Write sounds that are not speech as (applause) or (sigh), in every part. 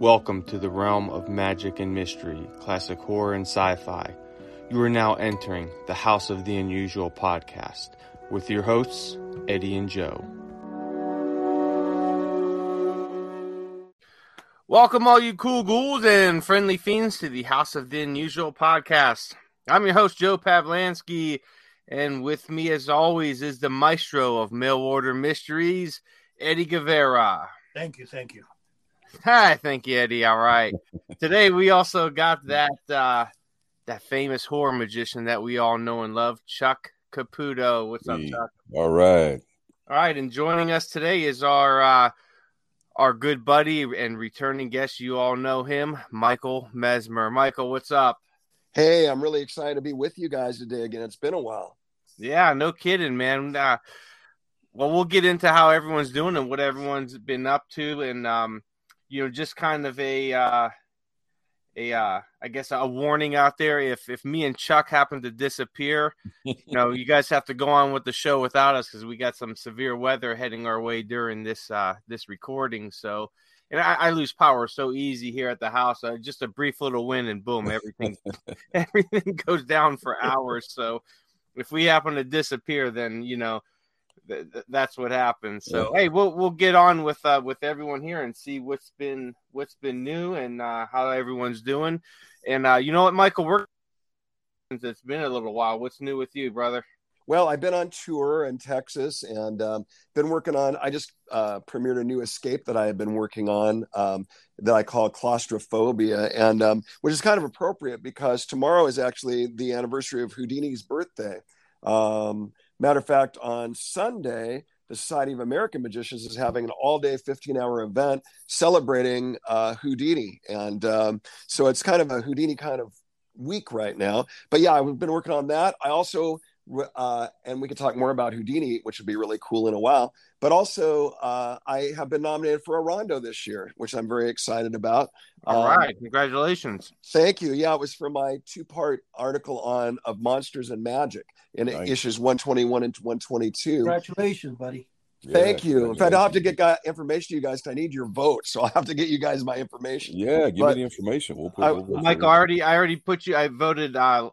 Welcome to the realm of magic and mystery, classic horror and sci fi. You are now entering the House of the Unusual podcast with your hosts, Eddie and Joe. Welcome, all you cool ghouls and friendly fiends, to the House of the Unusual podcast. I'm your host, Joe Pavlansky, and with me, as always, is the maestro of mail order mysteries, Eddie Guevara. Thank you, thank you. (laughs) Hi, thank you, Eddie. All right. (laughs) Today we also got that uh that famous horror magician that we all know and love, Chuck Caputo. What's up, Chuck? All right. All right, and joining us today is our uh our good buddy and returning guest. You all know him, Michael Mesmer. Michael, what's up? Hey, I'm really excited to be with you guys today again. It's been a while. Yeah, no kidding, man. Uh, well, we'll get into how everyone's doing and what everyone's been up to, and um, you know, just kind of a uh, a uh, I guess a warning out there. If if me and Chuck happen to disappear, you know, you guys have to go on with the show without us because we got some severe weather heading our way during this uh, this recording. So, and I, I lose power so easy here at the house. Uh, just a brief little wind and boom, everything (laughs) (laughs) everything goes down for hours. So, if we happen to disappear, then you know th- th- that's what happens. So yeah. hey, we'll we'll get on with uh, with everyone here and see what's been what's been new and uh, how everyone's doing. And uh, you know what, Michael, we're it's been a little while. What's new with you, brother? Well, I've been on tour in Texas and um, been working on. I just uh, premiered a new escape that I have been working on um, that I call claustrophobia, and um, which is kind of appropriate because tomorrow is actually the anniversary of Houdini's birthday. Um, Matter of fact, on Sunday, the Society of American Magicians is having an all day 15 hour event celebrating uh, Houdini. And um, so it's kind of a Houdini kind of week right now. But yeah, I've been working on that. I also uh, and we can talk more about Houdini, which would be really cool in a while. But also, uh, I have been nominated for a Rondo this year, which I'm very excited about. All um, right, congratulations! Thank you. Yeah, it was for my two-part article on of monsters and magic in nice. issues 121 and 122. Congratulations, buddy. Thank yeah, you. In fact, I'll have to get guy, information to you guys. Because I need your vote, so (laughs) I'll have to get you guys my information. Yeah, give but, me the information. We'll put. I, we'll Mike, already, I already put you. I voted. Uh,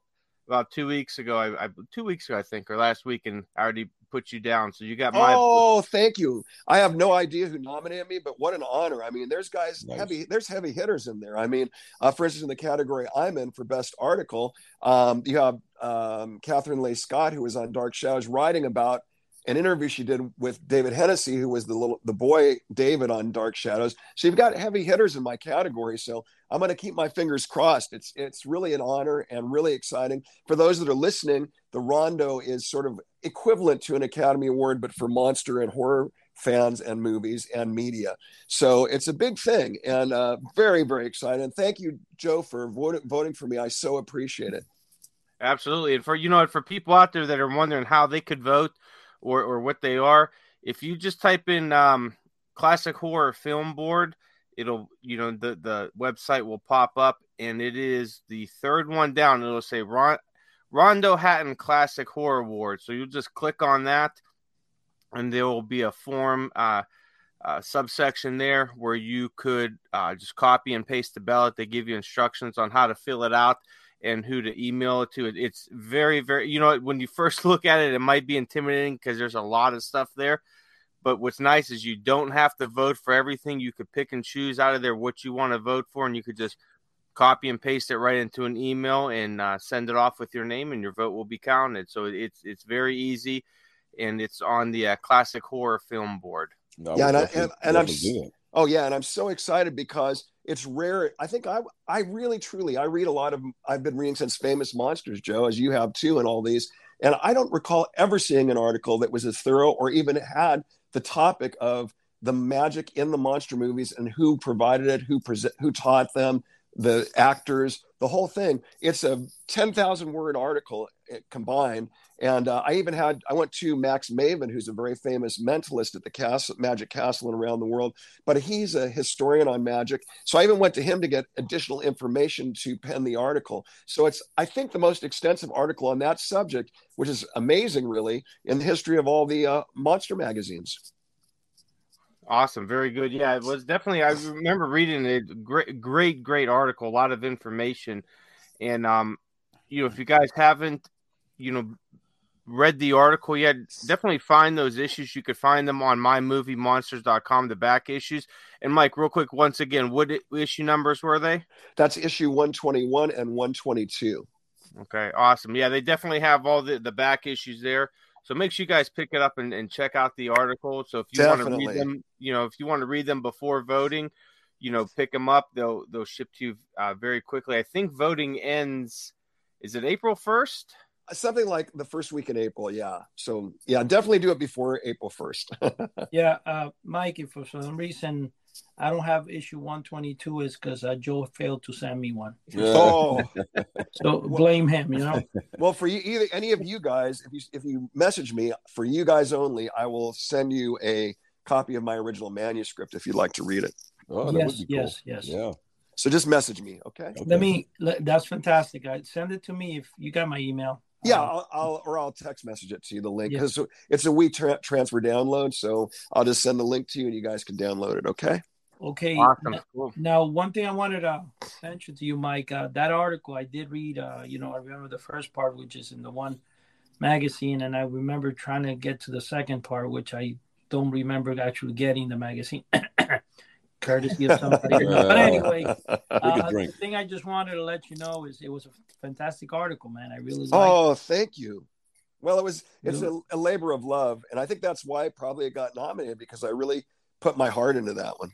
about two weeks ago. I, I, two weeks ago, I think, or last week, and I already put you down. So you got my. Oh, thank you. I have no idea who nominated me, but what an honor! I mean, there's guys nice. heavy. There's heavy hitters in there. I mean, uh, for instance, in the category I'm in for best article, um, you have um, Kathryn Leigh Scott, who was on Dark Shadows, writing about an interview she did with David Henesy, who was the little the boy David on Dark Shadows. So you've got heavy hitters in my category. So I'm going to keep my fingers crossed. It's it's really an honor and really exciting for those that are listening. The Rondo is sort of equivalent to an Academy Award, but for monster and horror fans and movies and media. So it's a big thing and uh, very very exciting. Thank you, Joe, for voting for me. I so appreciate it. Absolutely, and for you know, for people out there that are wondering how they could vote or or what they are. If you just type in um, classic horror film board, it'll you know the the website will pop up, and it is the third one down. It'll say Ron, Rondo Hatton Classic Horror Award. So you just click on that, and there will be a form. Uh, uh, subsection there where you could uh, just copy and paste the ballot. They give you instructions on how to fill it out and who to email it to. It's very, very, you know, when you first (laughs) look at it, it might be intimidating because there's a lot of stuff there. But what's nice is you don't have to vote for everything. You could pick and choose out of there what you want to vote for, and you could just copy and paste it right into an email and uh, send it off with your name, and your vote will be counted. So it's it's very easy, and it's on the uh, classic horror film board. No, yeah, and, I, and, and I'm oh yeah, and I'm so excited because it's rare. I think I I really truly I read a lot of I've been reading since Famous Monsters, Joe, as you have too, and all these. And I don't recall ever seeing an article that was as thorough or even had the topic of the magic in the monster movies and who provided it, who pre- who taught them, the actors, the whole thing. It's a 10,000 word article eh, combined. And uh, I even had, I went to Max Maven, who's a very famous mentalist at the castle, Magic Castle and around the world, but he's a historian on magic. So I even went to him to get additional information to pen the article. So it's, I think, the most extensive article on that subject, which is amazing, really, in the history of all the uh, monster magazines. Awesome, very good. Yeah, it was definitely. I remember reading a great, great, great article. A lot of information, and um, you know, if you guys haven't, you know, read the article yet, definitely find those issues. You could find them on mymoviemonsters.com, the back issues. And Mike, real quick, once again, what issue numbers were they? That's issue 121 and 122. Okay, awesome. Yeah, they definitely have all the, the back issues there. So make sure you guys pick it up and, and check out the article. So if you Definitely. want to read them, you know, if you want to read them before voting, you know, pick them up. They'll they'll ship to you uh, very quickly. I think voting ends. Is it April first? Something like the first week in April. Yeah. So yeah, definitely do it before April first. (laughs) yeah, uh, Mike. If for some reason I don't have issue 122 is because uh, Joe failed to send me one. (laughs) Oh, (laughs) so blame him. You know. (laughs) Well, for you, either any of you guys, if you if you message me for you guys only, I will send you a copy of my original manuscript if you'd like to read it. Oh, that yes, cool. yes, yes. Yeah. So just message me, okay? okay? Let me. That's fantastic. I send it to me if you got my email. Yeah, I'll, I'll, or I'll text message it to you the link because yeah. it's a we tra- transfer download. So I'll just send the link to you and you guys can download it. Okay. Okay. Awesome. Cool. Now, one thing I wanted to mention to you, Mike, uh, that article I did read. Uh, you know, I remember the first part, which is in the one magazine, and I remember trying to get to the second part, which I don't remember actually getting the magazine. Courtesy of somebody. (laughs) but anyway, (laughs) uh, the thing I just wanted to let you know is it was a fantastic article, man. I really. Oh, thank you. Well, it was it's a, a, labor of love, and I think that's why probably it got nominated because I really put my heart into that one.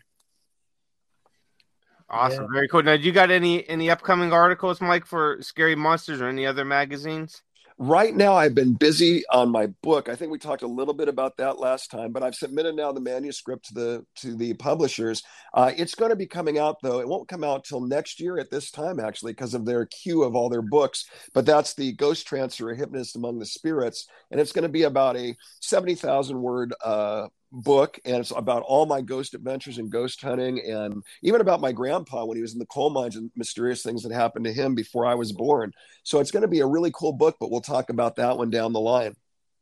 Awesome, yeah. very cool. Now, do you got any any upcoming articles, Mike, for Scary Monsters or any other magazines? Right now, I've been busy on my book. I think we talked a little bit about that last time, but I've submitted now the manuscript to the to the publishers. Uh, it's going to be coming out though. It won't come out till next year at this time, actually, because of their queue of all their books. But that's the Ghost Transfer, a Hypnotist Among the Spirits, and it's going to be about a seventy thousand word uh, book and it's about all my ghost adventures and ghost hunting and even about my grandpa when he was in the coal mines and mysterious things that happened to him before I was born. So it's going to be a really cool book, but we'll talk about that one down the line.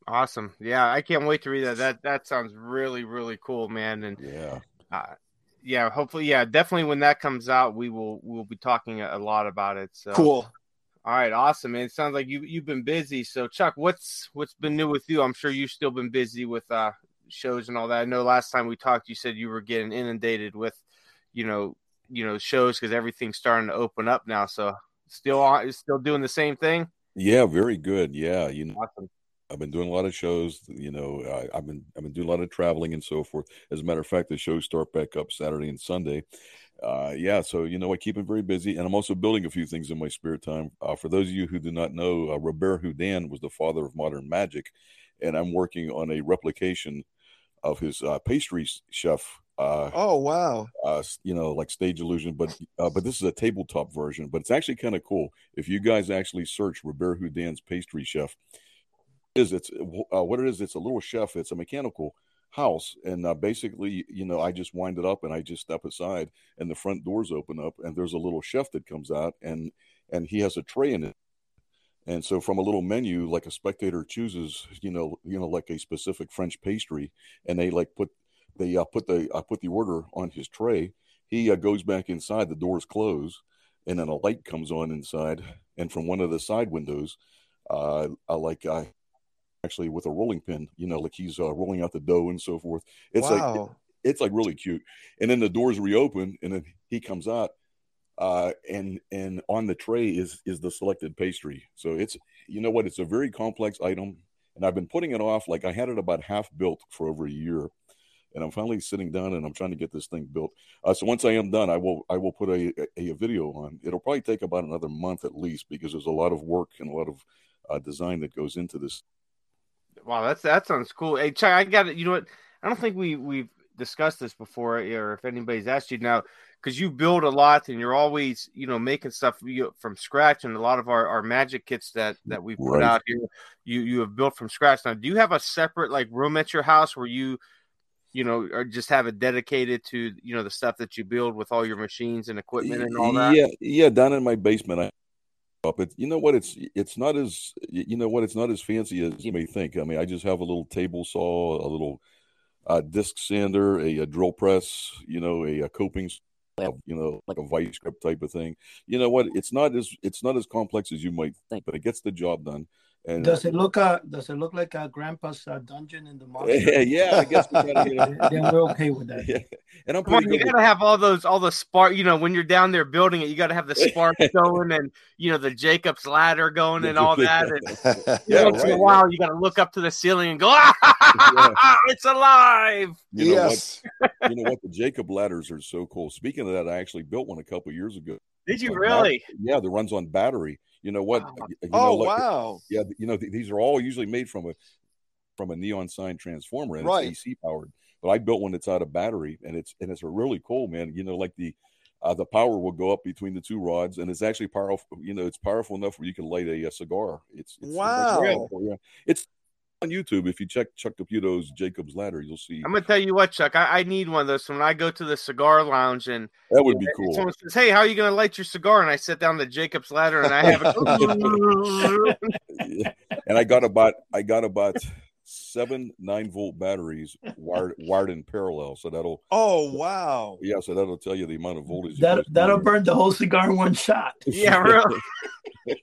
Awesome. Yeah, I can't wait to read that. That that sounds really really cool, man. And yeah. Uh, yeah, hopefully yeah, definitely when that comes out we will we'll be talking a lot about it. So Cool. All right, awesome, man. It sounds like you you've been busy. So Chuck, what's what's been new with you? I'm sure you've still been busy with uh shows and all that. I know last time we talked, you said you were getting inundated with, you know, you know, shows because everything's starting to open up now. So still on, still doing the same thing. Yeah, very good. Yeah, you know, awesome. I've been doing a lot of shows. You know, I, have been I've been doing a lot of traveling and so forth. As a matter of fact, the shows start back up Saturday and Sunday. Uh, yeah, so you know, I keep it very busy, and I'm also building a few things in my spare time. Uh, for those of you who do not know, uh, Robert Houdin was the father of modern magic, and I'm working on a replication of his uh, pastry chef. Uh, oh wow! Uh, you know, like stage illusion, but uh, but this is a tabletop version. But it's actually kind of cool if you guys actually search Robert Houdin's pastry chef. Is it's uh, what it is? It's a little chef. It's a mechanical house, and uh, basically, you know, I just wind it up and I just step aside, and the front doors open up, and there's a little chef that comes out, and and he has a tray in it and so from a little menu, like a spectator chooses, you know, you know, like a specific French pastry, and they like put they uh, put the uh, put the order on his tray. He uh, goes back inside, the doors close, and then a light comes on inside, and from one of the side windows, uh, I like I uh, actually with a rolling pin, you know, like he's uh, rolling out the dough and so forth. It's wow. like it's like really cute. And then the doors reopen, and then he comes out, uh, and and on the tray is is the selected pastry. So it's you know what, it's a very complex item, and I've been putting it off. Like I had it about half built for over a year, and I'm finally sitting down and I'm trying to get this thing built. Uh, so once I am done, I will I will put a, a, a video on. It'll probably take about another month at least because there's a lot of work and a lot of uh, design that goes into this. Wow, that's that sounds cool. Hey, Chuck, I got it. You know what? I don't think we we've discussed this before, or if anybody's asked you now because you build a lot and you're always you know making stuff from scratch and a lot of our, our magic kits that that we put right. out here you you have built from scratch. Now do you have a separate like room at your house where you you know or just have it dedicated to you know the stuff that you build with all your machines and equipment and all that? Yeah yeah down in my basement i up it. You know what? It's it's not as you know what? It's not as fancy as you may think. I mean i just have a little table saw a little a disc sander, a, a drill press, you know, a, a coping you know, like a vice grip type of thing. You know what? It's not as it's not as complex as you might think, but it gets the job done. And does it look uh does it look like a grandpa's uh, dungeon in the (laughs) monster? Yeah, yeah, I guess we gotta, you know. (laughs) then we're okay with that. Yeah. And I'm on, you gotta with... have all those all the spark. You know, when you're down there building it, you gotta have the spark (laughs) going and you know the Jacob's ladder going and all that. And yeah, once right, in a while, yeah. you gotta look up to the ceiling and go, ah, it's alive. You know yes. What? you know what? The Jacob ladders are so cool. Speaking of that, I actually built one a couple years ago. Did you really? Yeah, that runs on battery you know what? Wow. You know, oh like, wow! Yeah, you know th- these are all usually made from a from a neon sign transformer and right. it's AC powered. But I built one that's out of battery and it's and it's a really cool man. You know, like the uh, the power will go up between the two rods, and it's actually powerful. You know, it's powerful enough where you can light a, a cigar. It's, it's wow. It's, it's on YouTube. If you check Chuck Caputo's Jacob's Ladder, you'll see. I'm gonna tell you what, Chuck. I, I need one of those. When I go to the cigar lounge and that would be cool. Someone says, "Hey, how are you gonna light your cigar?" And I sit down the Jacob's Ladder and I have it. yeah. (laughs) (laughs) And I got about I got about seven nine volt batteries wired wired in parallel. So that'll oh wow yeah. So that'll tell you the amount of voltage. That that'll burn the whole cigar in one shot. Yeah, really. (laughs)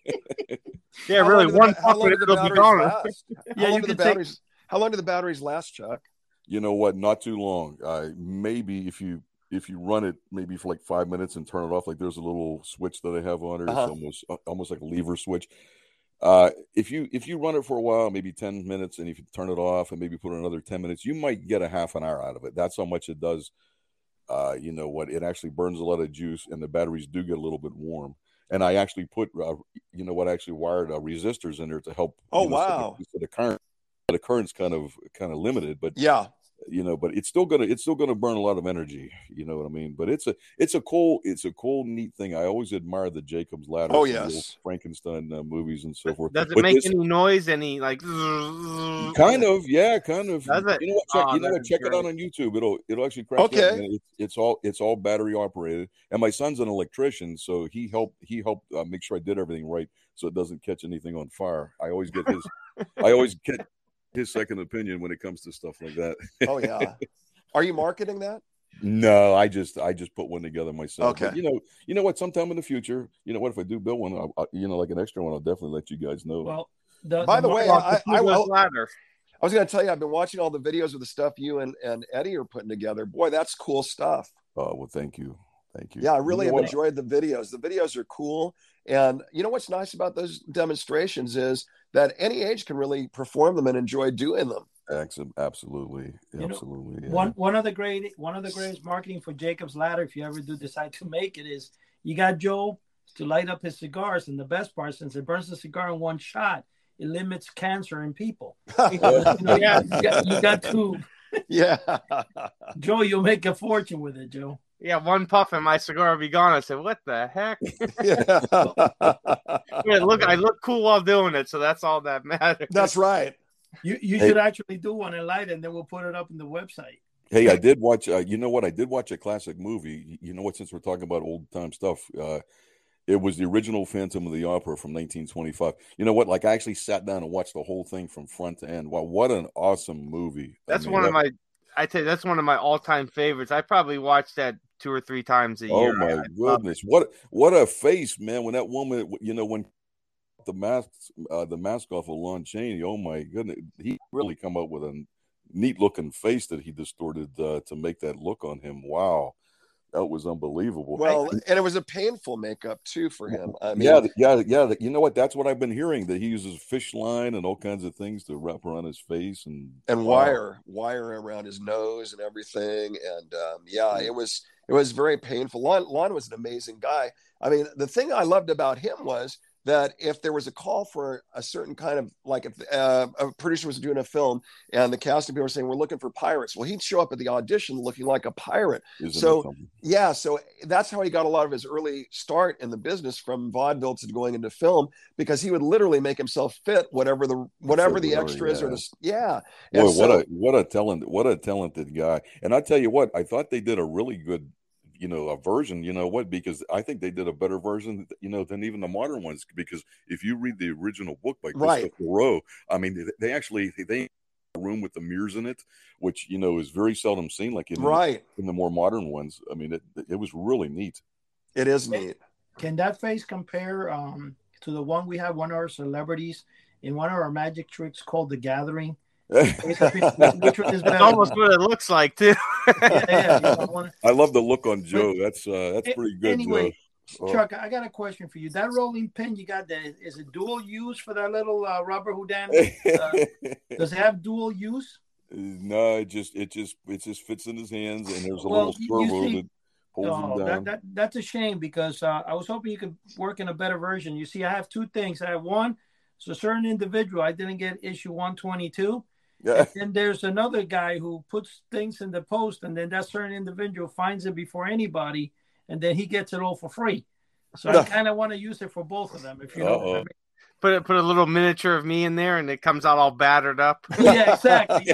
yeah, really. One pump it, it'll be gone. Last? (laughs) yeah, you can. Take... How long do the batteries last, Chuck? You know what? Not too long. Uh, maybe if you if you run it maybe for like five minutes and turn it off, like there's a little switch that I have on it. Uh-huh. It's almost uh, almost like a lever switch. Uh, if you if you run it for a while, maybe ten minutes, and if you turn it off and maybe put another ten minutes, you might get a half an hour out of it. That's how much it does. Uh, you know what? It actually burns a lot of juice, and the batteries do get a little bit warm and I actually put, uh, you know, what I actually wired uh, resistors in there to help. Oh know, wow! So the, the current, the current's kind of kind of limited, but yeah, you know, but it's still gonna it's still gonna burn a lot of energy. You know what I mean? But it's a it's a cool it's a cool neat thing. I always admire the Jacob's ladder. Oh yes, Frankenstein uh, movies and so forth. Does it but make this, any noise? Any like? Kind of, yeah, kind of. Does it? You know what? Check, oh, you know what? Check great. it out on YouTube. It'll it'll actually crack. Okay. It's, it's, all it's all battery operated, and my son's an electrician, so he helped he helped uh, make sure I did everything right, so it doesn't catch anything on fire. I always get his. I always get his second opinion when it comes to stuff like that. oh yeah. (laughs) Are you marketing that? No, I just I just put one together myself. Okay. But, you know, you know what? Sometime in the future, you know what? If I do build one, I'll, I'll, you know, like an extra one, I'll definitely let you guys know. Well, the, by the, the way, I, I, I, ladder. I was going to tell you, I've been watching all the videos of the stuff you and, and Eddie are putting together. Boy, that's cool stuff. Oh well, thank you, thank you. Yeah, I really you know have enjoyed the videos. The videos are cool, and you know what's nice about those demonstrations is that any age can really perform them and enjoy doing them. Absolutely, absolutely. yeah. One one of the great one of the greatest marketing for Jacob's Ladder, if you ever do decide to make it, is you got Joe to light up his cigars, and the best part, since it burns the cigar in one shot, it limits cancer in people. (laughs) you know, yeah, you got, you got to. Yeah, (laughs) Joe, you'll make a fortune with it, Joe. Yeah, one puff and my cigar will be gone. I said, "What the heck?" yeah. (laughs) yeah, look, I look cool while doing it, so that's all that matters. That's right. You you hey. should actually do one and light, and then we'll put it up in the website. Hey, I did watch. Uh, you know what? I did watch a classic movie. You know what? Since we're talking about old time stuff, uh, it was the original Phantom of the Opera from 1925. You know what? Like I actually sat down and watched the whole thing from front to end. Wow, what an awesome movie! That's I mean, one that, of my. I tell you, that's one of my all-time favorites. I probably watched that two or three times a oh year. Oh my goodness! What what a face, man! When that woman, you know, when the mask uh, the mask off of Lon Chaney. Oh my goodness, he really come up with a neat looking face that he distorted uh, to make that look on him. Wow, that was unbelievable. Well, and it was a painful makeup too for him. I mean, yeah, yeah, yeah. You know what? That's what I've been hearing that he uses fish line and all kinds of things to wrap around his face and and wow. wire wire around his nose and everything. And um, yeah, it was it was very painful. Lon, Lon was an amazing guy. I mean, the thing I loved about him was that if there was a call for a certain kind of like if uh, a producer was doing a film and the casting people were saying we're looking for pirates well he'd show up at the audition looking like a pirate. Isn't so yeah so that's how he got a lot of his early start in the business from vaudeville to going into film because he would literally make himself fit whatever the whatever the extras yeah. or the yeah. Boy, so, what a what a talent what a talented guy. And i tell you what i thought they did a really good you know a version you know what because i think they did a better version you know than even the modern ones because if you read the original book by christopher right. rowe i mean they actually they room with the mirrors in it, which you know is very seldom seen. Like in right the, in the more modern ones. I mean, it it was really neat. It is neat. Can that face compare um, to the one we have? One of our celebrities in one of our magic tricks called the Gathering. That's almost what it looks like too. yeah, yeah, wanna... I love the look on Joe. That's uh, that's pretty good. Anyway, Joe. Chuck, I got a question for you. That rolling pin you got there is it dual use for that little uh, rubber houdini? (laughs) Uh, does it have dual use? No, it just it just it just fits in his hands, and there's a well, little servo that pulls oh, him down. That, that, that's a shame because uh, I was hoping you could work in a better version. You see, I have two things. I have one, it's a certain individual. I didn't get issue 122. Yeah. And there's another guy who puts things in the post, and then that certain individual finds it before anybody, and then he gets it all for free. So I kind of want to use it for both of them, if you know. I mean. Put it, put a little miniature of me in there, and it comes out all battered up. (laughs) yeah, exactly. (laughs)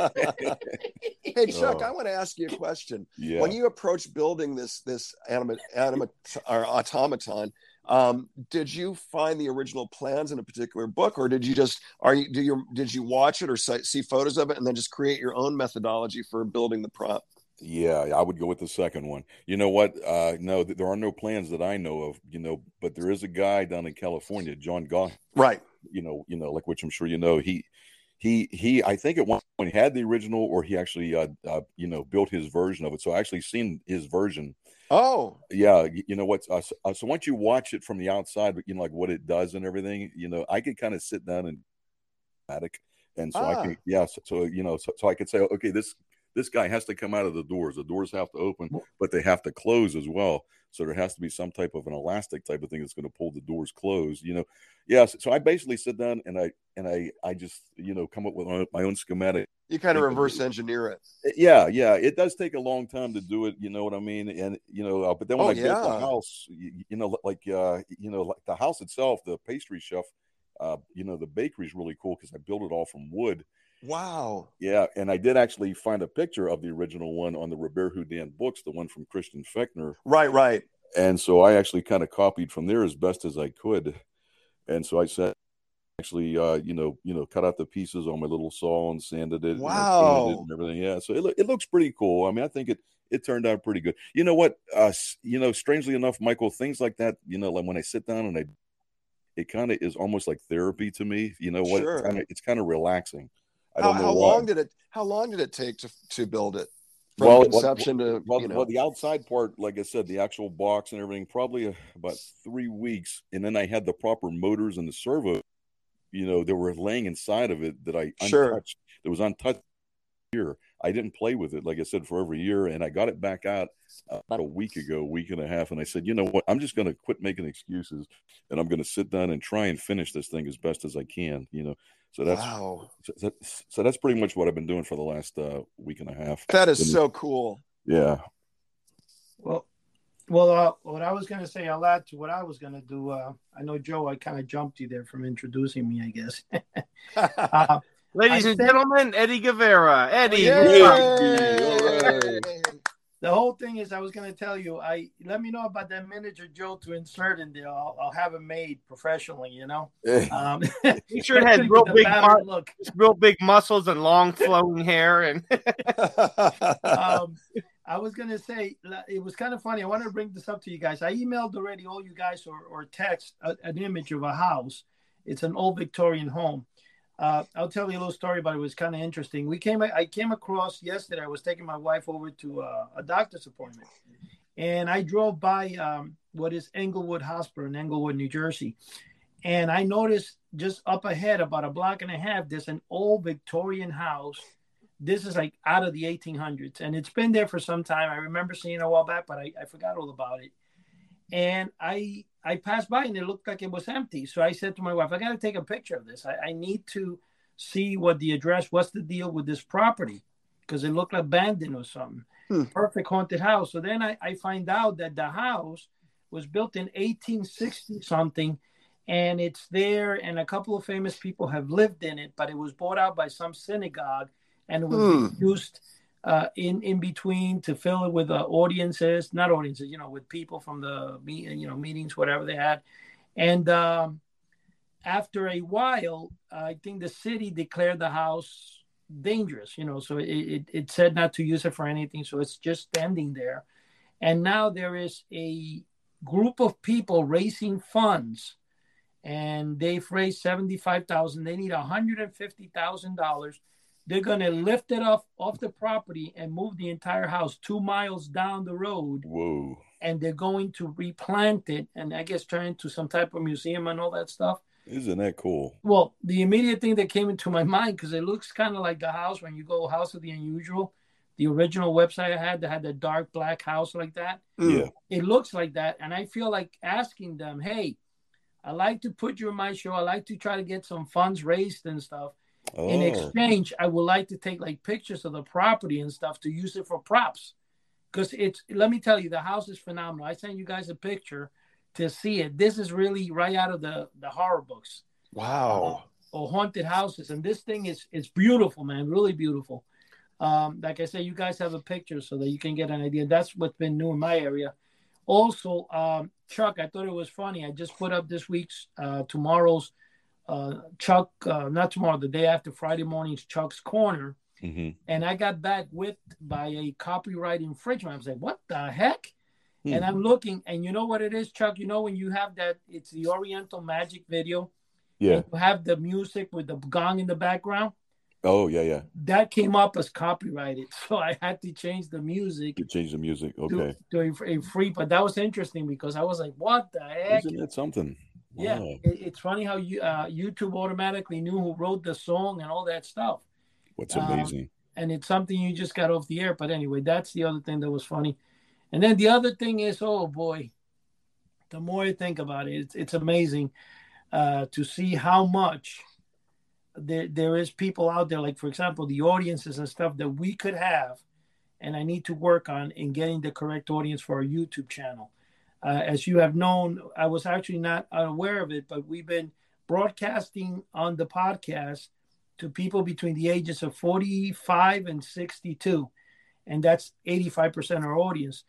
hey oh. Chuck, oh. I want to ask you a question. Yeah. When you approach building this this anima, anima or automaton, um, did you find the original plans in a particular book, or did you just are you do you did you watch it or see photos of it and then just create your own methodology for building the prop? Yeah, I would go with the second one. You know what? Uh, no, there are no plans that I know of. You know, but there is a guy down in California, John Gaughan. Right. You know, you know, like which I'm sure you know. He, he, he. I think at one point he had the original, or he actually, uh, uh, you know, built his version of it. So I actually seen his version Oh, yeah. You know what? Uh, uh, so once you watch it from the outside, but you know, like what it does and everything, you know, I could kind of sit down and attic, and so ah. I can, yeah. So, so you know, so, so I could say, okay, this this guy has to come out of the doors. The doors have to open, but they have to close as well. So there has to be some type of an elastic type of thing that's going to pull the doors closed. You know, yes. Yeah, so I basically sit down and I and I I just you know come up with my own schematic. You kind of reverse engineer it. Eh, yeah, yeah. It does take a long time to do it. You know what I mean? And you know, uh, but then when oh, I yeah. built the house, you, you, know, like uh, you know, like the house itself, the pastry chef, uh, you know, the bakery is really cool because I built it all from wood Wow. Yeah, and I did actually find a picture of the original one on the Robert Houdin books, the one from Christian Fechner. Right, right. And so I actually kind of copied from there as best as I could. And so I said, actually, uh, you know, you know, cut out the pieces on my little saw and sanded it. Wow. And, it and everything. Yeah. So it, it looks pretty cool. I mean, I think it it turned out pretty good. You know what? Uh, you know, strangely enough, Michael, things like that. You know, like when I sit down and I, it kind of is almost like therapy to me. You know what? Sure. Kind of it's kind of relaxing. I don't how, know how long did it how long did it take to to build it? From well, conception well, to well, you know? well, the outside part like i said the actual box and everything probably uh, about three weeks and then i had the proper motors and the servo you know that were laying inside of it that i sure. untouched that was untouched here. I didn't play with it like i said for every year and i got it back out uh, about a week ago week and a half and i said you know what? I'm just going to quit making excuses and i'm going to sit down and try and finish this thing as best as i can you know so that's wow. So, so, that's pretty much what I've been doing for the last uh, week and a half. That is and, so cool. Yeah. Well, well, uh, what I was going to say, I'll add to what I was going to do. Uh, I know Joe, I kind of jumped you there from introducing me, I guess. (laughs) uh, (laughs) Ladies I and said, gentlemen, Eddie Guevara. Eddie, the whole thing is I was going to tell you I let me know about that miniature Joe to insert in there. I'll, I'll have it made professionally. You know, (laughs) um, make sure (laughs) has real big look, real big muscles and long flowing hair. And (laughs) um, I was going to say it was kind of funny. I wanted to bring this up to you guys. I emailed already all you guys or, or text a, an image of a house. It's an old Victorian home uh, I'll tell you a little story about it. Was kind of interesting. We came, I came across yesterday. I was taking my wife over to a, a doctor's appointment, and I drove by um, what is Englewood Hospital in Englewood, New Jersey, and I noticed just up ahead, about a block and a half, there's an old Victorian house. This is like out of the 1800s, and it's been there for some time. I remember seeing it a while back, but I, I forgot all about it. And I I passed by and it looked like it was empty. So I said to my wife, I got to take a picture of this. I, I, need to see what the address, what's the deal with this property? Because it looked abandoned or something. Hmm. Perfect haunted house. So then I, I find out that the house was built in 1860 something and it's there and a couple of famous people have lived in it, but it was bought out by some synagogue and it was hmm. used uh, in in between to fill it with uh, audiences, not audiences, you know, with people from the you know, meetings, whatever they had. And um, after a while, I think the city declared the house dangerous, you know. So it, it, it said not to use it for anything. So it's just standing there. And now there is a group of people raising funds and they've raised 75,000. They need $150,000. They're going to lift it off off the property and move the entire house 2 miles down the road. Whoa. And they're going to replant it and I guess turn it into some type of museum and all that stuff. Isn't that cool? Well, the immediate thing that came into my mind because it looks kind of like the house when you go House of the Unusual, the original website I had that had the dark black house like that. Hmm. Yeah, it looks like that, and I feel like asking them, "Hey, I like to put you in my show. I like to try to get some funds raised and stuff. Oh. In exchange, I would like to take like pictures of the property and stuff to use it for props." Because it's let me tell you, the house is phenomenal. I sent you guys a picture to see it. This is really right out of the the horror books. Wow. Uh, or haunted houses, and this thing is is beautiful, man. Really beautiful. Um, like I said, you guys have a picture so that you can get an idea. That's what's been new in my area. Also, um, Chuck, I thought it was funny. I just put up this week's uh, tomorrow's uh, Chuck, uh, not tomorrow, the day after Friday morning's Chuck's Corner. Mm-hmm. And I got back with by a copyright infringement. I was like, what the heck? And hmm. I'm looking, and you know what it is, Chuck? You know when you have that, it's the Oriental Magic video. Yeah. You have the music with the gong in the background. Oh yeah, yeah. That came up as copyrighted, (laughs) so I had to change the music. You change the music, okay. To, to a, a, free, but that was interesting because I was like, "What the heck?" Isn't that something? Wow. Yeah, it, it's funny how you uh, YouTube automatically knew who wrote the song and all that stuff. What's amazing? Um, and it's something you just got off the air. But anyway, that's the other thing that was funny. And then the other thing is, oh boy, the more I think about it, it's, it's amazing uh, to see how much there, there is people out there, like, for example, the audiences and stuff that we could have. And I need to work on in getting the correct audience for our YouTube channel. Uh, as you have known, I was actually not aware of it, but we've been broadcasting on the podcast to people between the ages of 45 and 62. And that's 85% of our audience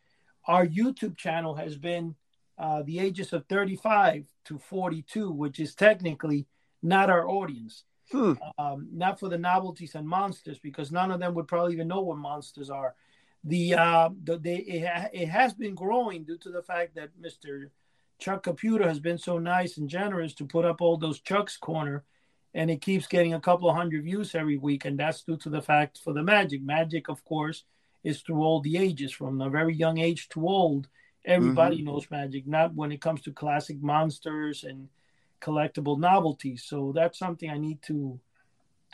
our YouTube channel has been uh, the ages of 35 to 42, which is technically not our audience. Hmm. Um, not for the novelties and monsters, because none of them would probably even know what monsters are. The, uh, the they, it, ha- it has been growing due to the fact that Mr. Chuck Caputo has been so nice and generous to put up all those Chuck's Corner, and it keeps getting a couple of hundred views every week, and that's due to the fact for the magic. Magic, of course, is through all the ages, from a very young age to old. Everybody mm-hmm. knows magic, not when it comes to classic monsters and collectible novelties. So that's something I need to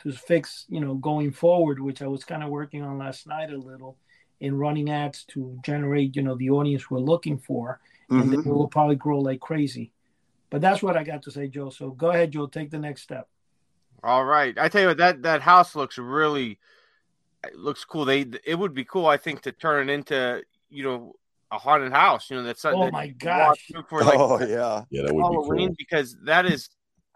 to fix, you know, going forward, which I was kind of working on last night a little in running ads to generate, you know, the audience we're looking for. Mm-hmm. And then it will probably grow like crazy. But that's what I got to say, Joe. So go ahead, Joe, take the next step. All right. I tell you what, that that house looks really it looks cool. They it would be cool, I think, to turn it into you know a haunted house. You know that's something. Oh that my gosh! For, like, oh yeah, yeah, that would Halloween be cool. because that is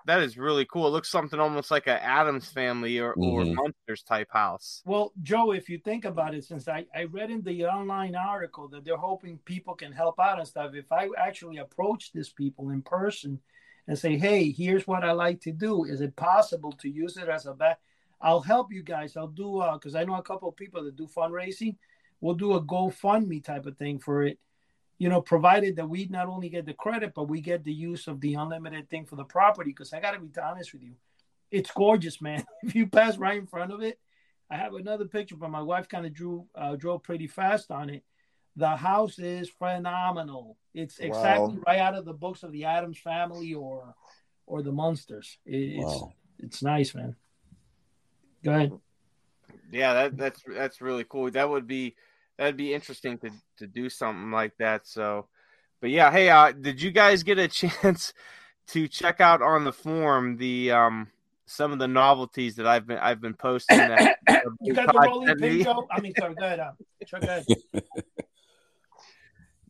that is really cool. It looks something almost like a Addams family or, mm-hmm. or monsters type house. Well, Joe, if you think about it, since I, I read in the online article that they're hoping people can help out and stuff, if I actually approach these people in person and say, hey, here's what I like to do, is it possible to use it as a back? I'll help you guys. I'll do uh because I know a couple of people that do fundraising. We'll do a GoFundMe type of thing for it. You know, provided that we not only get the credit, but we get the use of the unlimited thing for the property. Because I gotta be honest with you, it's gorgeous, man. (laughs) if you pass right in front of it, I have another picture, but my wife kind of drew uh, drove pretty fast on it. The house is phenomenal. It's exactly wow. right out of the books of the Addams family or or the Munsters. It, wow. It's it's nice, man. Go ahead. Yeah, that that's that's really cool. That would be that'd be interesting to to do something like that. So, but yeah, hey, uh, did you guys get a (laughs) chance to check out on the forum the um some of the novelties that I've been I've been posting? That, (coughs) you got the rolling pin, Joe? I mean, sorry, go ahead. Um, Chuck, go ahead.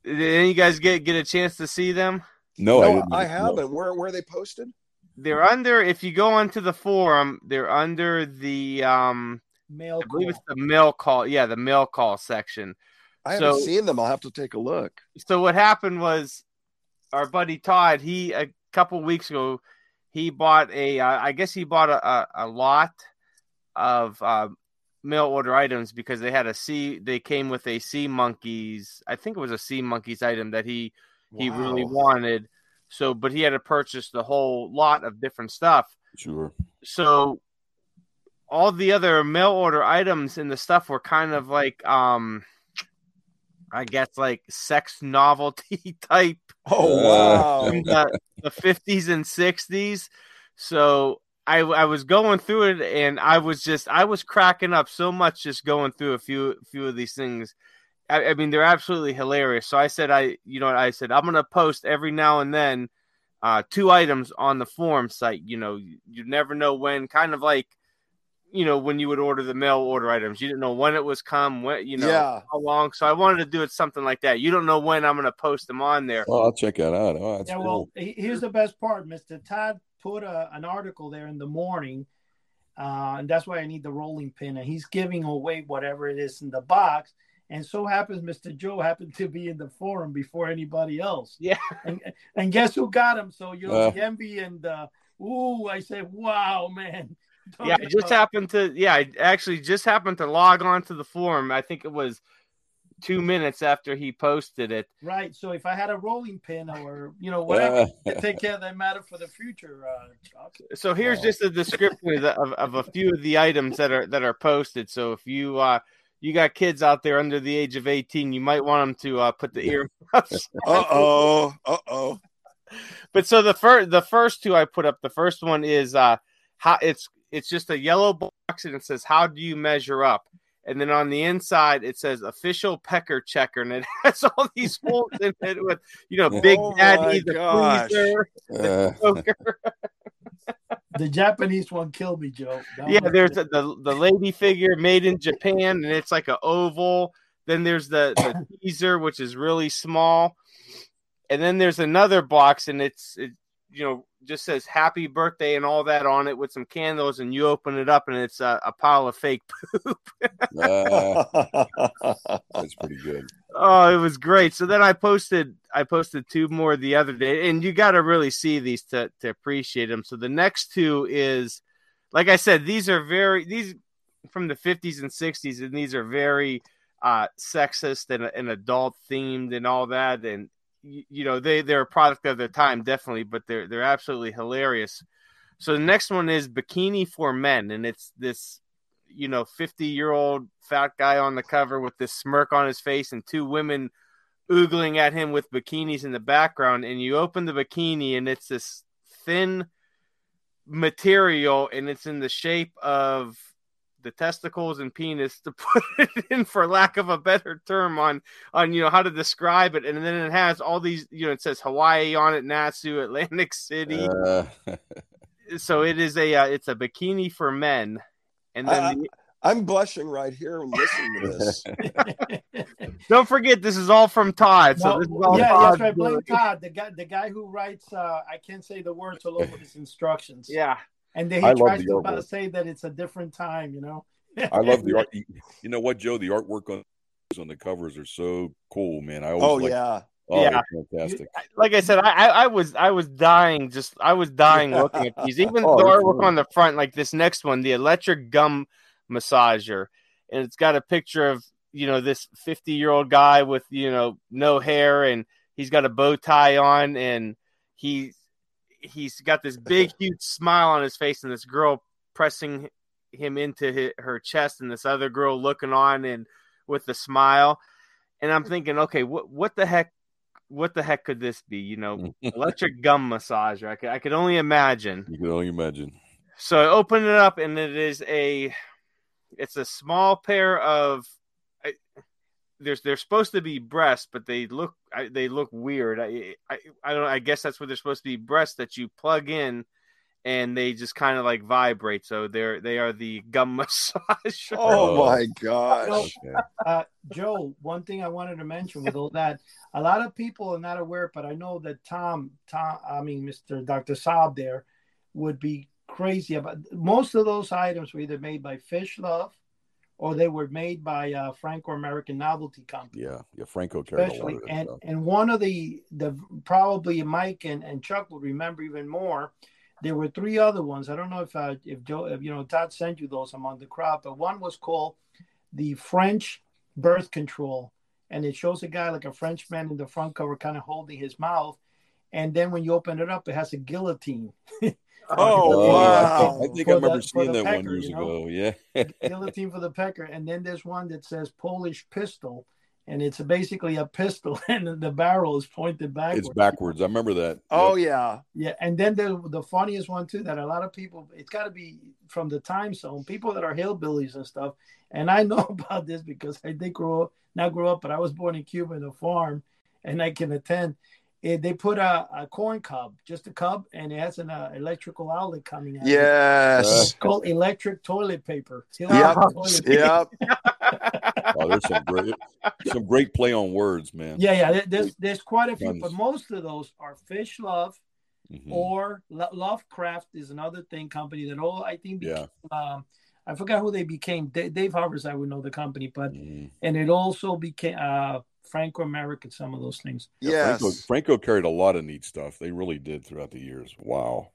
Did any you guys get get a chance to see them? No, no I, I, haven't. No. Where where are they posted? they're under if you go onto the forum they're under the um mail I believe call. it's the mail call yeah the mail call section i haven't seen them i'll have to take a look so what happened was our buddy todd he a couple weeks ago he bought a uh, I guess he bought a, a, a lot of uh, mail order items because they had a sea. They came with a sea monkeys. I think it was a sea monkeys item that he wow. he really wanted. So, but he had to purchase the whole lot of different stuff. Sure. So, all the other mail order items and the stuff were kind of like, um, I guess, like sex novelty (laughs) type. Oh wow! the, the 50s and 60s. So I I was going through it and I was just I was cracking up so much just going through a few few of these things. I, I mean they're absolutely hilarious. So I said I you know I said I'm gonna post every now and then uh, two items on the forum site. You know you, you never know when. Kind of like you know when you would order the mail order items you didn't know when it was come when you know yeah. how long so i wanted to do it something like that you don't know when i'm going to post them on there oh i'll check that out oh, yeah cool. well here's the best part mr todd put a, an article there in the morning, uh, and that's why I need the rolling pin. And he's giving away whatever it is in the box. And so happens Mr. Joe happened to be in the forum before anybody else. Yeah. And, and guess who got him? So you know uh, the envy and the ooh, I said, wow, man. (laughs) yeah, I just happened to yeah, I actually just happened to log on to the forum. I think it was two minutes after he posted it. Right. So if I had a rolling pin or you know whatever, (laughs) take care of that matter for the future. Uh, So here's just a description of, of a few of the items that are that are posted. So if you uh, you got kids out there under the age of 18, you might want them to uh, put the earmuffs. (laughs) uh oh. Uh oh. But so the first the first two I put up. The first one is uh how it's it's just a yellow box and it says how do you measure up? And then on the inside it says official pecker checker. And it (laughs) has all these (laughs) holes in it with you know big oh daddy the freezer uh. (laughs) the japanese one killed me joe. That yeah there's a, the the lady figure made in japan and it's like an oval. Then there's the the (coughs) teaser which is really small. And then there's another box and it's it, you know just says happy birthday and all that on it with some candles and you open it up and it's a, a pile of fake (laughs) poop. Uh, that's pretty good. Oh it was great. So then i posted i posted two more the other day and you got to really see these to, to appreciate them so the next two is like i said these are very these from the 50s and 60s and these are very uh sexist and, and adult themed and all that and you know they they're a product of their time definitely but they're they're absolutely hilarious. So the next one is bikini for men and it's this you know 50 year old fat guy on the cover with this smirk on his face and two women oogling at him with bikinis in the background and you open the bikini and it's this thin material and it's in the shape of the testicles and penis to (laughs) put it in for lack of a better term on on you know how to describe it. And then it has all these you know it says hawaii on it nassau (laughs) atlantic city. Uh. so it is a uh, it's a bikini for men. And then I, the... i'm blushing right here listening to this. (laughs) Don't forget this is all from todd. So this is all yeah todd that's right. Blame todd the guy the guy who writes uh i can't say the words all over his instructions. Yeah and then he I tries to about say that it's a different time, you know. I love the art. (laughs) You know what, Joe? The artwork on on the covers are so cool, man. I always oh like, yeah. Oh, yeah, fantastic. Like I said, I, I was I was dying, just I was dying looking at these. Even oh, the artwork on the front, like this next one, the electric gum massager, and it's got a picture of you know this fifty year old guy with you know no hair, and he's got a bow tie on, and he's he's got this big, (laughs) huge smile on his face, and this girl pressing him into his, her chest, and this other girl looking on and with a smile. And I'm thinking, okay, what what the heck, what the heck could this be? You know, (laughs) electric gum massager. I could I could only imagine. You can only imagine. So I open it up, and it is a, it's a small pair of there's they're supposed to be breasts, but they look they look weird. I, I I don't. I guess that's what they're supposed to be breasts that you plug in, and they just kind of like vibrate. So they're they are the gum (laughs) massage. Oh my gosh, uh, Joe! One thing I wanted to mention with all that, a lot of people are not aware, but I know that Tom, Tom, I mean Mister Doctor Saab there, would be crazy about most of those items were either made by Fishlove or they were made by uh, Franco American Novelty Company. Yeah, yeah, Franco especially, and and one of the the probably Mike and, and Chuck will remember even more. There were three other ones. I don't know if uh, if Joe, if, you know, Todd sent you those among the crowd, but one was called the French birth control, and it shows a guy like a Frenchman in the front cover, kind of holding his mouth, and then when you open it up, it has a guillotine. (laughs) oh, oh wow! I think, I, remember the, seeing that pecker, one years you know? ago. (laughs) Yeah, guillotine for the pecker, and then there's one that says Polish pistol, and it's basically a pistol, (laughs) and the barrel is pointed backwards. It's backwards. I remember that. Oh yep. yeah, yeah. And then the the funniest one too that a lot of people. It's got to be from the time zone. People that are hillbillies and stuff. And I (laughs) know about this because I did grow up, not grow up, but I was born in Cuba in a farm, and I can attend. It, they put a, a, corn cob, just a cub, and it has an uh, electrical outlet coming out. Yes, it's called electric toilet paper. Yep. Toilet paper. Yep. (laughs) oh, there's some great, some great play on words, man. Yeah, yeah. There's there's quite a few, Guns. but most of those are Fishlove mm-hmm. or Lovecraft is another thing company that all I think. Became, yeah. Um, I forgot who they became. Dave Harvers, I would know the company, but mm. and it also became uh, Franco American. Some of those things. Yeah, Franco, Franco carried a lot of neat stuff. They really did throughout the years. Wow.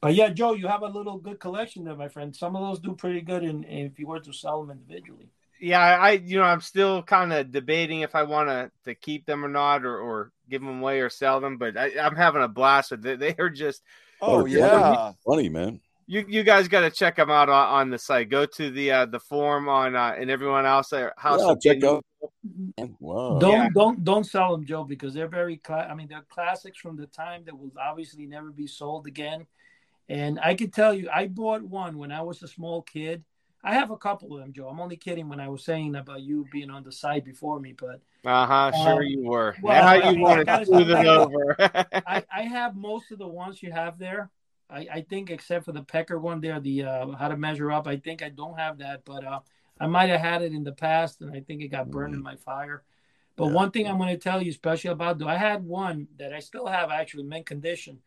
But yeah, Joe, you have a little good collection there, my friend. Some of those do pretty good, in, in if you were to sell them individually yeah, I you know I'm still kind of debating if I want to to keep them or not, or or give them away or sell them. But I, am having a blast with it. (laughs) They are just oh, oh yeah, funny man. You you guys got to check them out on, on, the site. Go to the uh, the forum on uh, and everyone else there. House yeah, check out. Wow. Don't yeah. don't don't sell them, Joe, because they're very. Cla- I mean, they're classics from the time that will obviously never be sold again. And I can tell you, I bought one when I was a small kid I have a couple of them, Joe. I'm only kidding when I was saying about you being on the side before me, but uh huh, um, sure you were. Well, now you want to smooth it over. (laughs) I, I have most of the ones you have there. I, I think except for the pecker one there, the uh, how to measure up. I think I don't have that, but uh, I might have had it in the past, and I think it got burned mm. in my fire. But yeah. one thing I'm going to tell you special about, though, I had one that I still have actually in mint condition.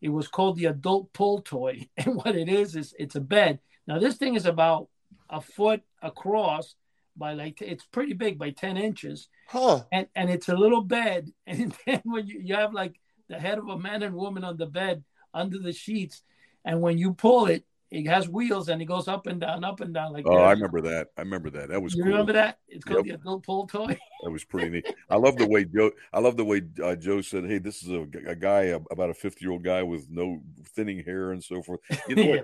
It was called the adult pull toy, (laughs) and what it is is it's a bed. Now this thing is about a foot across by like it's pretty big by 10 inches huh and and it's a little bed (laughs) and then when you, you have like the head of a man and woman on the bed under the sheets and when you pull it it has wheels and it goes up and down, up and down like. Oh, that. I remember that. I remember that. That was. You cool. remember that? It's called yep. the adult pull toy. (laughs) that was pretty neat. I love the way Joe. I love the way uh, Joe said, "Hey, this is a, a guy about a fifty-year-old guy with no thinning hair and so forth." (laughs) You know, yeah.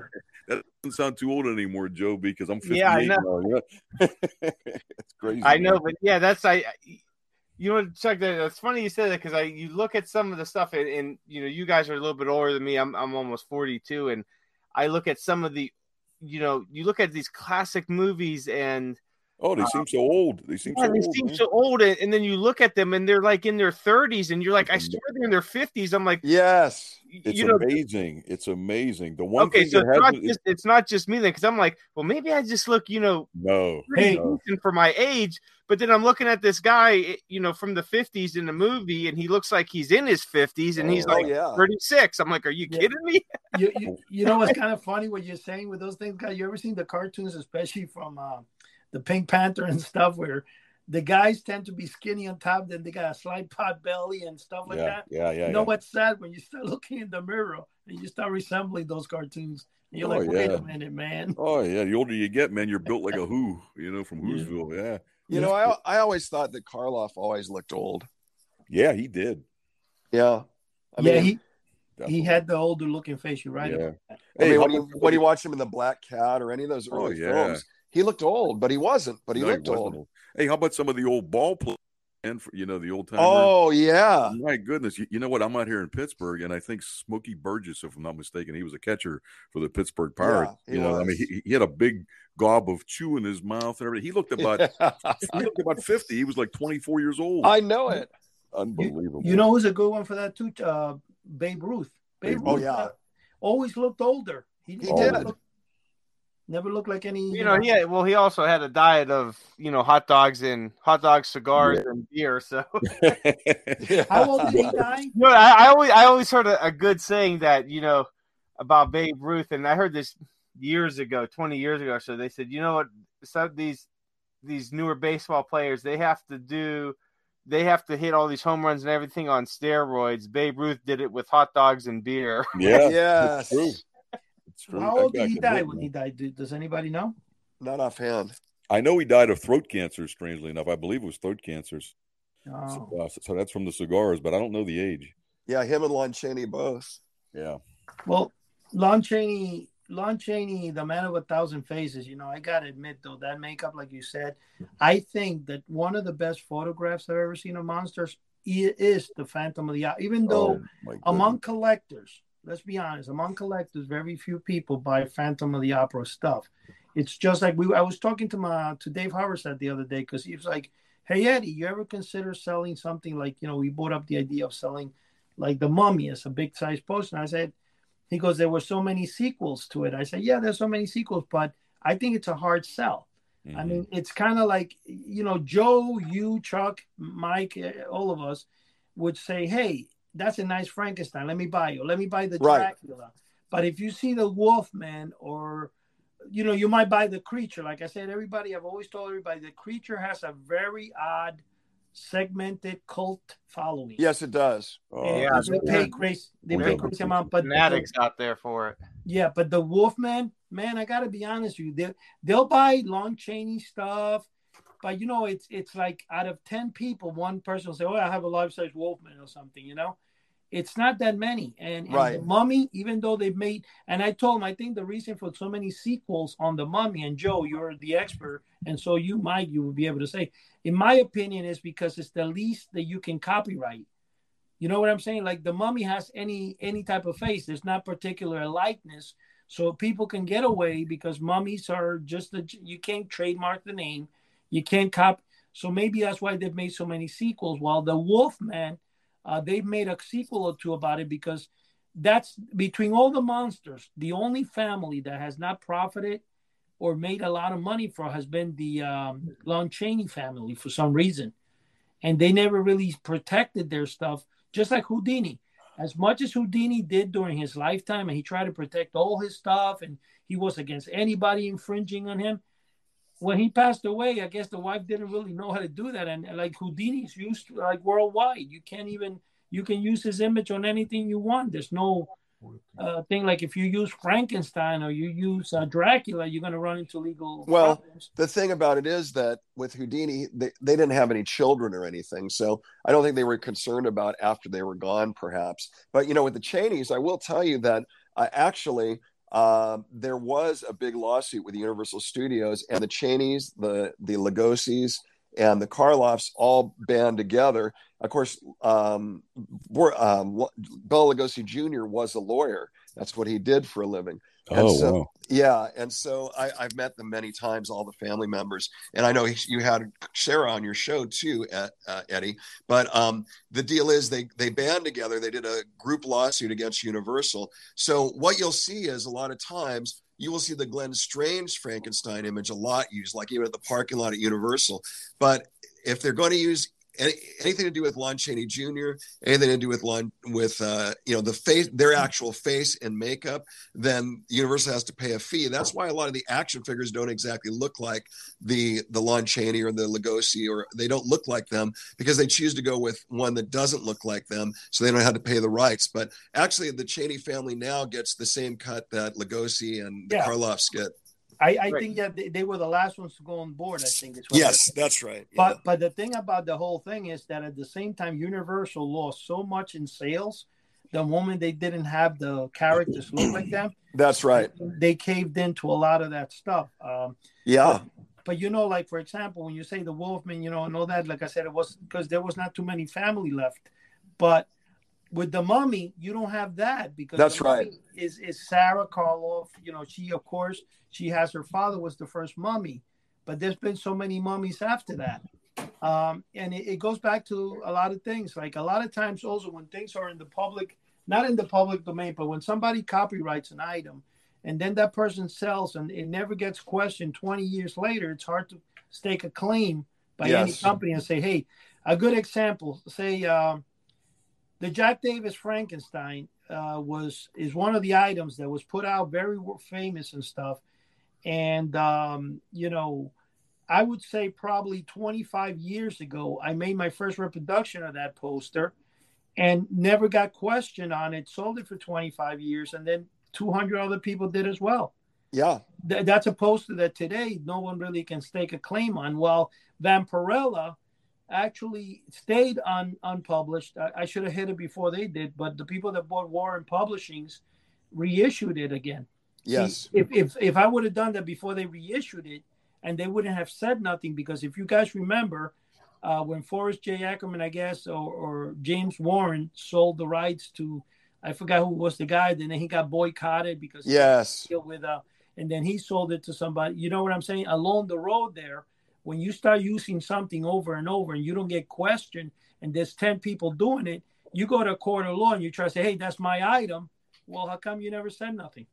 that doesn't sound too old anymore, Joe, because I'm fifty-eight yeah, I know. now. (laughs) it's crazy. I know, but yeah, that's I. You know, Chuck. It's funny you said that because I you look at some of the stuff and, and you know you guys are a little bit older than me. I'm I'm almost forty-two and I look at some of the, you know, you look at these classic movies and Oh, they uh, seem so old. They seem yeah, so they old. seem so old, and then you look at them, and they're like in their thirties, and you're like, I swear they're in their fifties. I'm like, yes, it's you know, amazing. It's amazing. The one okay, so it's not, just, it's not just me then, because I'm like, well, maybe I just look, you know, no, hey, for my age. But then I'm looking at this guy, eh, you know, from the 50s in the movie, and he looks like he's in his 50s, and he's oh, like yeah. 36. I'm like, are you yeah. kidding me? you, you, you, know what's (laughs) kind of funny what you're saying with those things, guys? You ever seen the cartoons, especially from uh, the Pink Panther and stuff, where the guys tend to be skinny on top, then they got a slight pot belly and stuff like yeah, that. Yeah, yeah. You know yeah. what's sad when you start (laughs) looking in the mirror and you start resembling those cartoons. And you're oh, like, wait yeah. a minute, man. Oh yeah, the older you get, man, you're built like a (laughs) who, you know, from Whoville. Yeah. You know, I I always thought that Karloff always looked old. Yeah, he did. Yeah. I yeah, mean, he Definitely. he had the older looking face. You're right. Yeah. Hey, I mean, when you when you watch him in the Black Cat or any of those oh, early oh, yeah. films, he looked old, but he wasn't. But he no, looked he old. Hey, how about some of the old ball players? And for, you know the old time. Oh yeah. My goodness, you, you, know what? I'm out here in Pittsburgh, and I think Smokey Burgess, if I'm not mistaken, he was a catcher for the Pittsburgh Pirates. Yeah, you know, was. I mean, he, he, had a big gob of chew in his mouth and everything. He looked (laughs) about he looked about 50. He was like 24 years old. I know it. Unbelievable. You, you know who's a good one for that too? Uh, Babe Ruth. Babe, Babe Ruth. Oh yeah. Uh, always looked older. He, he did. Looked, Never looked like any. You, you know, know, yeah. Well, he also had a diet of you know hot dogs and hot dogs, cigars, yeah. and beer. So, (laughs) (laughs) how old did he (laughs) die? You know, I, I always I always heard a, a, good saying that you know about Babe Ruth, and I heard this years ago, twenty years ago. So they said, you know what, some these these newer baseball players they have to do they have to hit all these home runs and everything on steroids. Babe Ruth did it with hot dogs and beer. Yeah, yes, true. It's true. How old did he die when he died? Does anybody know? Not offhand. I know he died of throat cancer. Strangely enough, I believe it was throat cancers. Oh. So, uh, so that's from the cigars, but I don't know the age. Yeah, him and Lon Chaney both. Yeah. Well, Lon Chaney, Lon Chaney, the man of a thousand faces. You know, I gotta admit though, that makeup, like you said, I think that one of the best photographs I've ever seen of monsters is the Phantom of the Opera. Even though oh, among collectors, let's be honest, among collectors, very few people buy Phantom of the Opera stuff. It's just like we. I was talking to my to Dave Haversack the other day because he was like, "Hey Eddie, you ever consider selling something like you know we brought up the idea of selling like the Mummy as a big size poster?" And I said, he goes, there were so many sequels to it. I said, yeah, there's so many sequels, but I think it's a hard sell. Mm-hmm. I mean, it's kind of like you know, Joe, you, Chuck, Mike, eh, all of us would say, hey, that's a nice Frankenstein. Let me buy you. Let me buy the right. Dracula. But if you see the Wolfman or you know, you might buy the creature. Like I said, everybody, I've always told everybody the creature has a very odd, segmented cult following. Yes, it does. Oh, yeah, they pay crazy. They pay crazy amount, but fanatics the, out there for it. Yeah, but the Wolfman, man, I gotta be honest with you, they they'll buy Lon Chaney stuff. But you know, it's it's like out of ten people, one person will say, "Oh, I have a life size Wolfman or something," you know it's not that many. And, and right. the Mummy, even though they've made, and I told him, I think the reason for so many sequels on the Mummy, and Joe, you're the expert, and so you might, you will be able to say, in my opinion, is because it's the least that you can copyright. You know what I'm saying? Like the Mummy has any any type of face. There's not particular likeness, so people can get away because mummies are just the you can't trademark the name, you can't cop. So maybe that's why they've made so many sequels. While the Wolfman uh, they've made a sequel or two about it because that's between all the monsters, the only family that has not profited or made a lot of money for has been the um, Lon Chaney family for some reason. And they never really protected their stuff, just like Houdini. As much as Houdini did during his lifetime, and he tried to protect all his stuff, and he was against anybody infringing on him, when he passed away, I guess the wife didn't really know how to do that. And, like Houdini's used like worldwide. You can't even you can use his image on anything you want. There's no uh, thing like if you use Frankenstein or you use uh, Dracula, you're going to run into legal. Well, problems. the thing about it is that with Houdini, they, they didn't have any children or anything, so I don't think they were concerned about after they were gone, perhaps. But you know, with the Chaneys, I will tell you that I actually uh, there was a big lawsuit with Universal Studios and the Chaneys, the the Lugosi's, and the Karloffs all band together. Of course, um, um, Bela Lugosi Jr. was a lawyer. That's what he did for a living. And oh, so, wow. Yeah. And so I, have met them many times, all the family members. And I know you had Sarah on your show too, uh, Eddie. But um, the deal is they, they band together. They did a group lawsuit against Universal. So what you'll see is a lot of times you will see the Glenn Strange Frankenstein image a lot used, like even at the parking lot at Universal. But if they're going to use any, anything to do with Lon Chaney Jr., anything to do with Lon with uh, you know the face, their actual face and makeup, then Universal has to pay a fee. That's why a lot of the action figures don't exactly look like the the Lon Chaney or the Lugosi, or they don't look like them because they choose to go with one that doesn't look like them, so they don't have to pay the rights. But actually, the Chaney family now gets the same cut that Lugosi and the yeah. Karloffs get. I, I right. think that they, they, were the last ones to go on board. I think it's yes, that's right. Yeah. But but the thing about the whole thing is that at the same time, Universal lost so much in sales. The moment they didn't have the characters look like them, that's right. They caved into a lot of that stuff. Um, yeah. But, but you know, like for example, when you say the Wolfman, you know, and all that, like I said, it was because there was not too many family left. But with the mummy, you don't have that because that's right. Is is Sarah Karloff? You know, she of course she has her father was the first mummy, but there's been so many mummies after that. Um, and it, it, goes back to a lot of things. Like a lot of times, also when things are in the public, not in the public domain, but when somebody copyrights an item, and then that person sells, and it never gets questioned 20 years later, it's hard to stake a claim by yes. any company and say, "Hey, a good example. Say um, the Jack Davis Frankenstein uh, was is one of the items that was put out very famous and stuff and um, you know I would say probably 25 years ago, I made my first reproduction of that poster and never got questioned on it. Sold it for 25 years, and then 200 other people did as well. Yeah. Th- that's a poster that today no one really can stake a claim on. Well, Vampirella actually stayed un- unpublished. I, I should have hit it before they did, but the people that bought Warren Publishings reissued it again. Yes. See, if, if, if I would have done that before they reissued it, and they wouldn't have said nothing, because if you guys remember, uh, when Forrest J. Ackerman, I guess, or, or James Warren sold the rights to, I forgot who was the guy, then he got boycotted because yes, with uh, and then he sold it to somebody. You know what I'm saying? Along the road there, when you start using something over and over and you don't get questioned, and there's ten people doing it, you go to a court of law and you try to say, "Hey, that's my item." Well, how come you never said nothing?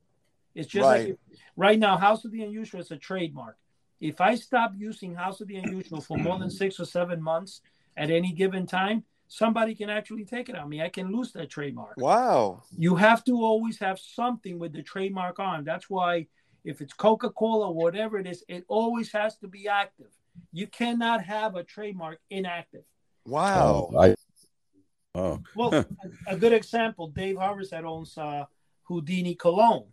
It's just right. like right now, House of the Unusual is a trademark. If I stop using House of the Unusual for more than six or seven months at any given time, somebody can actually take it on me. I can lose that trademark. Wow. You have to always have something with the trademark on. That's why if it's Coca Cola, whatever it is, it always has to be active. You cannot have a trademark inactive. Wow. Oh, I, oh. well, a, a, good example Dave Harvest that owns uh, Houdini Cologne.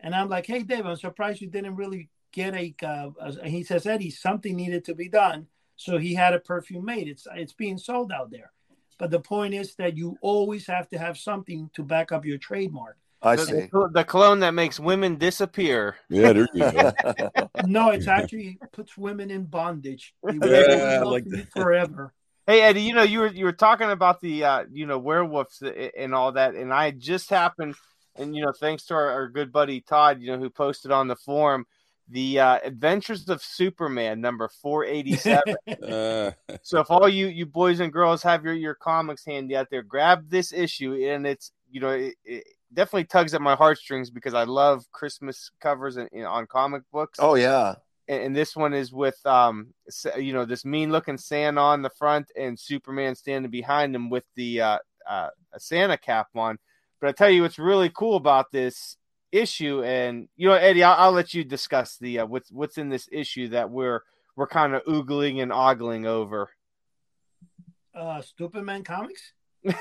And I'm like, hey, Dave, I'm surprised you didn't really get a, uh, a. He says, Eddie, something needed to be done. So he had a perfume made. It's it's being sold out there. But the point is that you always have to have something to back up your trademark. I the, see. The cologne that makes women disappear. Yeah, there you go. (laughs) no, it's actually puts women in bondage. Yeah, like forever. Hey Eddie, you know you were you were talking about the uh, you know werewolves and all that, and I just happened, and you know thanks to our, our good buddy Todd, you know who posted on the forum the uh, Adventures of Superman number 487. (laughs) uh. So if all you you boys and girls have your your comics handy out there, grab this issue and it's you know it, it definitely tugs at my heartstrings because I love Christmas covers in, in, on comic books. Oh yeah. And, and, this one is with um you know this mean looking Santa on the front and Superman standing behind him with the uh, uh, Santa cap on. But I tell you what's really cool about this issue, and you know Eddie, I'll, I'll let you discuss the uh, what's what's in this issue that we're we're kind of oogling and ogling over. Uh, Stupid Man comics. (laughs) (laughs)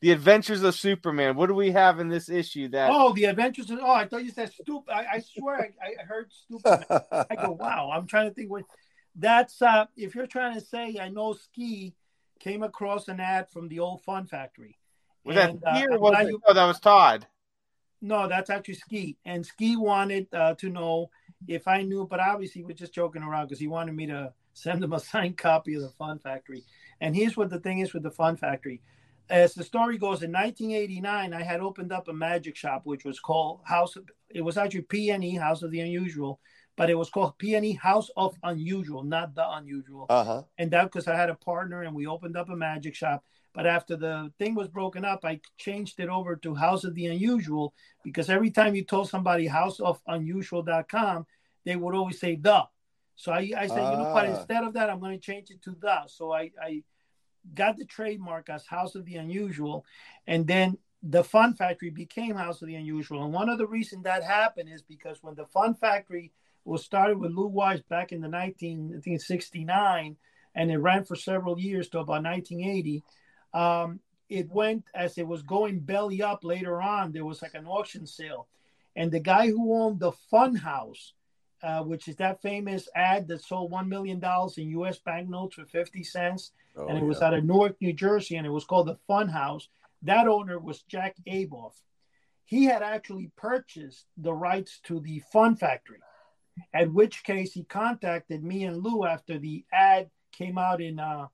the Adventures of Superman. What do we have in this issue? That oh, the Adventures of oh, I thought you said stupid. I, I swear I, I heard stupid. I go (laughs) wow. I'm trying to think what that's. uh If you're trying to say, I know Ski came across an ad from the old Fun Factory. Was and, that here? Uh, was it? Oh, that was Todd. No, that's actually Ski. And Ski wanted uh, to know if I knew, but obviously we're just joking around because he wanted me to send him a signed copy of the Fun Factory. And here's what the thing is with the Fun Factory as the story goes, in 1989, I had opened up a magic shop, which was called House. Of, it was actually PNE House of the Unusual, but it was called PNE House of Unusual, not the Unusual. Uh-huh. And that because I had a partner and we opened up a magic shop. But after the thing was broken up, I changed it over to House of the Unusual because every time you told somebody House of Unusual.com, they would always say the. So I, I said, you know what? Ah. Instead of that, I'm going to change it to the. So I, I got the trademark as House of the Unusual, and then the Fun Factory became House of the Unusual. And one of the reasons that happened is because when the Fun Factory was started with Lou Weiss back in the 1969, and it ran for several years to about 1980. Um, it went as it was going belly up later on. There was like an auction sale, and the guy who owned the Fun House uh, which is that famous ad that sold $1 million in US banknotes for 50 cents. Oh, and it yeah. was out of Newark, New Jersey, and it was called the Fun House. That owner was Jack Abuhoff. He had actually purchased the rights to the Fun Factory, at which case he contacted me and Lou after the ad came out in uh,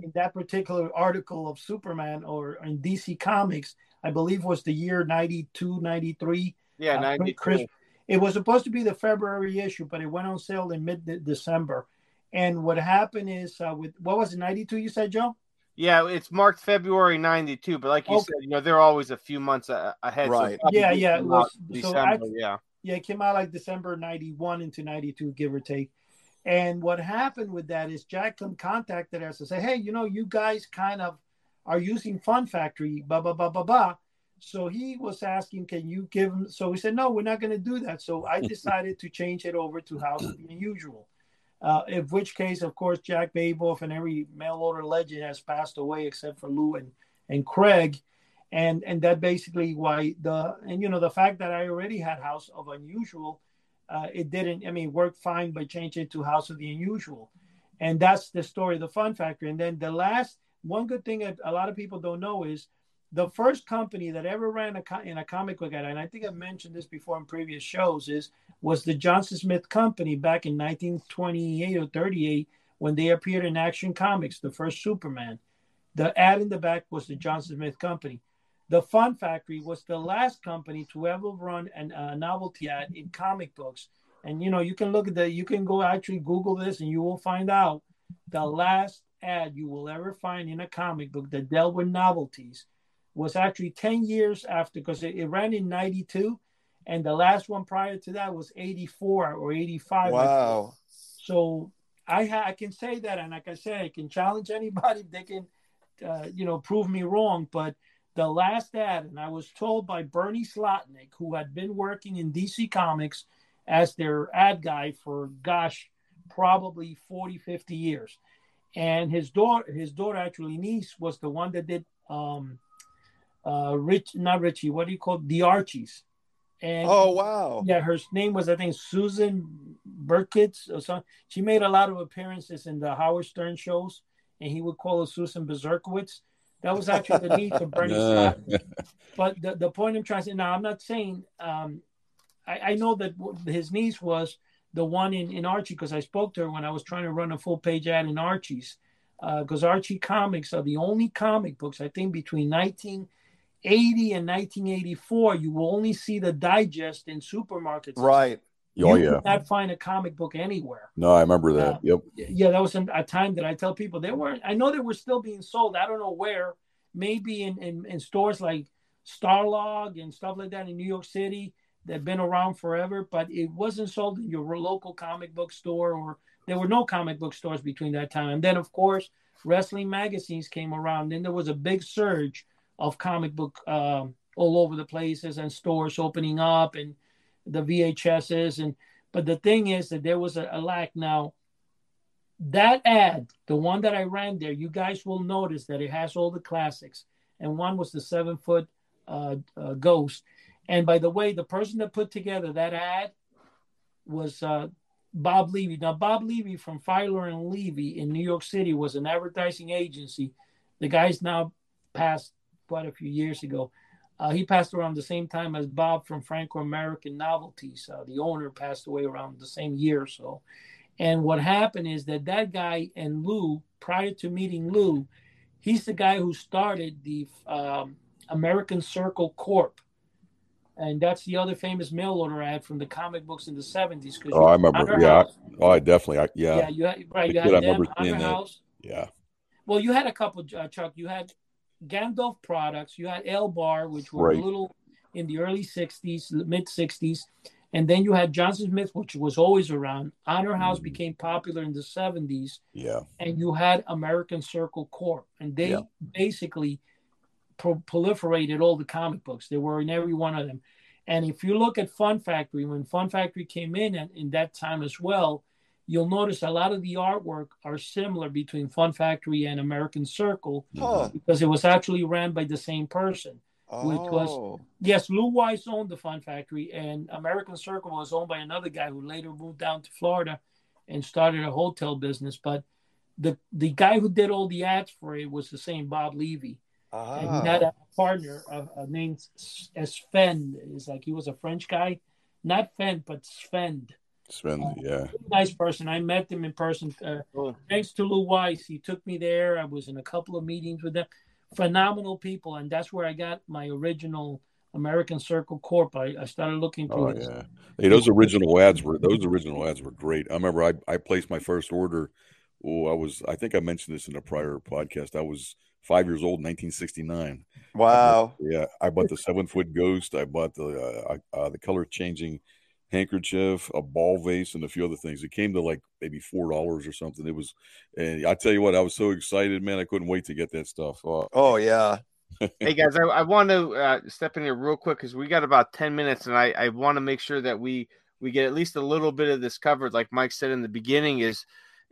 in that particular article of Superman or in DC Comics. I believe was the year 92, 93. Yeah, uh, 92. It was supposed to be the February issue, but it went on sale in mid December. And what happened is, uh, with what was it, 92? You said, Joe? Yeah, it's marked February 92, but like you okay. said, you know, they're always a few months ahead. Right. So yeah, yeah. It was, December, so yeah. Yeah, it came out like December 91 into 92, give or take. And what happened with that is Jack contacted us and said, hey, you know, you guys kind of are using Fun Factory, blah, blah, blah, blah, blah. So he was asking, "Can you give him?" So we said, "No, we're not going to do that." So I decided to change it over to House of the Unusual. Uh, in which case, of course, Jack Abuhoff and every mail order legend has passed away except for Lou and, and Craig. And and that basically why the and you know the fact that I already had House of Unusual, uh, it didn't I mean work fine by changing it to House of the Unusual, and that's the story of the Fun Factory. And then the last one good thing that a lot of people don't know is the first company that ever ran a, in a comic book ad, and I think I've mentioned this before in previous shows, is was the Johnson Smith Company back in 1928 or 38 when they appeared in Action Comics, the first Superman. The ad in the back was the Johnson Smith Company. The Fun Factory was the last company to ever run a novelty ad in comic books. And you know, you can look at the, you can go actually Google this, and you will find out the last ad you will ever find in a comic book that dealt with novelties was actually 10 years after because it, it, ran in 92 and the last one prior to that was 84 or 85 wow. So i ha- i can say that and like i said i can challenge (laughs) anybody they can uh, you know prove me wrong but the last ad and i was told by bernie slotnick who had been working in dc comics as their ad guy for gosh probably 40 50 years. And his daughter his daughter actually niece was the one that did um uh Rich not Richie, what do you call it? the Archies? And oh wow. Yeah, her name was I think Susan Burkitz or something. She made a lot of appearances in the Howard Stern shows, and he would call her Susan Berserkowitz. That was actually the need to (laughs) Bernie Scott. But the, the point I'm trying to say now, I'm not saying um, I, I know that his niece was the one in, in Archie because I spoke to her when I was trying to run a full page ad in Archie's because uh, Archie comics are the only comic books I think between 19 80 and 1984, you will only see the digest in supermarkets. Right. Oh, you yeah. not find a comic book anywhere. No, I remember that. Uh, yep. Yeah, that was a time that I tell people they weren't. I know they were still being sold. I don't know where. Maybe in, in, in stores like Starlog and stuff like that in New York City. They've been around forever, but it wasn't sold in your local comic book store, or there were no comic book stores between that time. And then, of course, wrestling magazines came around. Then there was a big surge of comic book um, all over the places and stores opening up and the VHSs and but the thing is that there was a, a lack now that ad the one that I ran there you guys will notice that it has all the classics and one was the seven foot uh, uh, ghost and by the way the person that put together that ad was uh, Bob Levy. Now, Bob Levy from Filer and Levy in New York City was an advertising agency. The guy's now passed quite a few years ago. Uh, he passed around the same time as Bob from Franco American Novelties. Uh, the owner passed away around the same year or so. And what happened is that that guy and Lou, prior to meeting Lou, he's the guy who started the um, American Circle Corp. And that's the other famous mail order ad from the comic books in the 70s. Oh, I remember. Yeah. House, oh, I definitely. I, yeah. Yeah, you had, right. You had them, House. Yeah. Well, you had a couple, uh, Chuck. You had Gandalf products. You had L Bar, which were right. a little in the early 60s, mid 60s. And then you had Johnson Smith, which was always around. Honor House mm. became popular in the 70s. Yeah. And you had American Circle Corp. And they yeah. basically pro- proliferated all the comic books. They were in every one of them. And if you look at Fun Factory, when Fun Factory came in and in that time as well, you'll notice a lot of the artwork are similar between Fun Factory and American Circle huh. because it was actually ran by the same person. Oh. Which was oh. yes, Lou Weiss owned the Fun Factory, and American Circle was owned by another guy who later moved down to Florida and started a hotel business. But the the guy who did all the ads for it was the same Bob Levy. Ah. And he had a partner uh, named Sven. Is like he was a French guy, not Fend, but Sven. Sven, uh, yeah. Nice person. I met them in person. Uh, oh. Thanks to Lou Weiss. He took me there. I was in a couple of meetings with them. Phenomenal people. And that's where I got my original American Circle Corp. I, I started looking through oh, it. Yeah. Hey, those original ads were those original ads were great. I remember I, I placed my first order. Oh, I was I think I mentioned this in a prior podcast. I was five years old, in 1969. Wow. I bought, yeah, I bought the seven foot ghost. I bought the uh, uh, the color changing handkerchief, a ball vase, and a few other things. It came to like maybe four dollars or something. It was, and I tell you what, I was so excited, man. I couldn't wait to get that stuff. Uh, oh yeah, (laughs) hey guys, I, I want to uh, step in here real quick because we got about ten minutes, and I, I want to make sure that we we get at least a little bit of this covered. Like Mike said in the beginning, is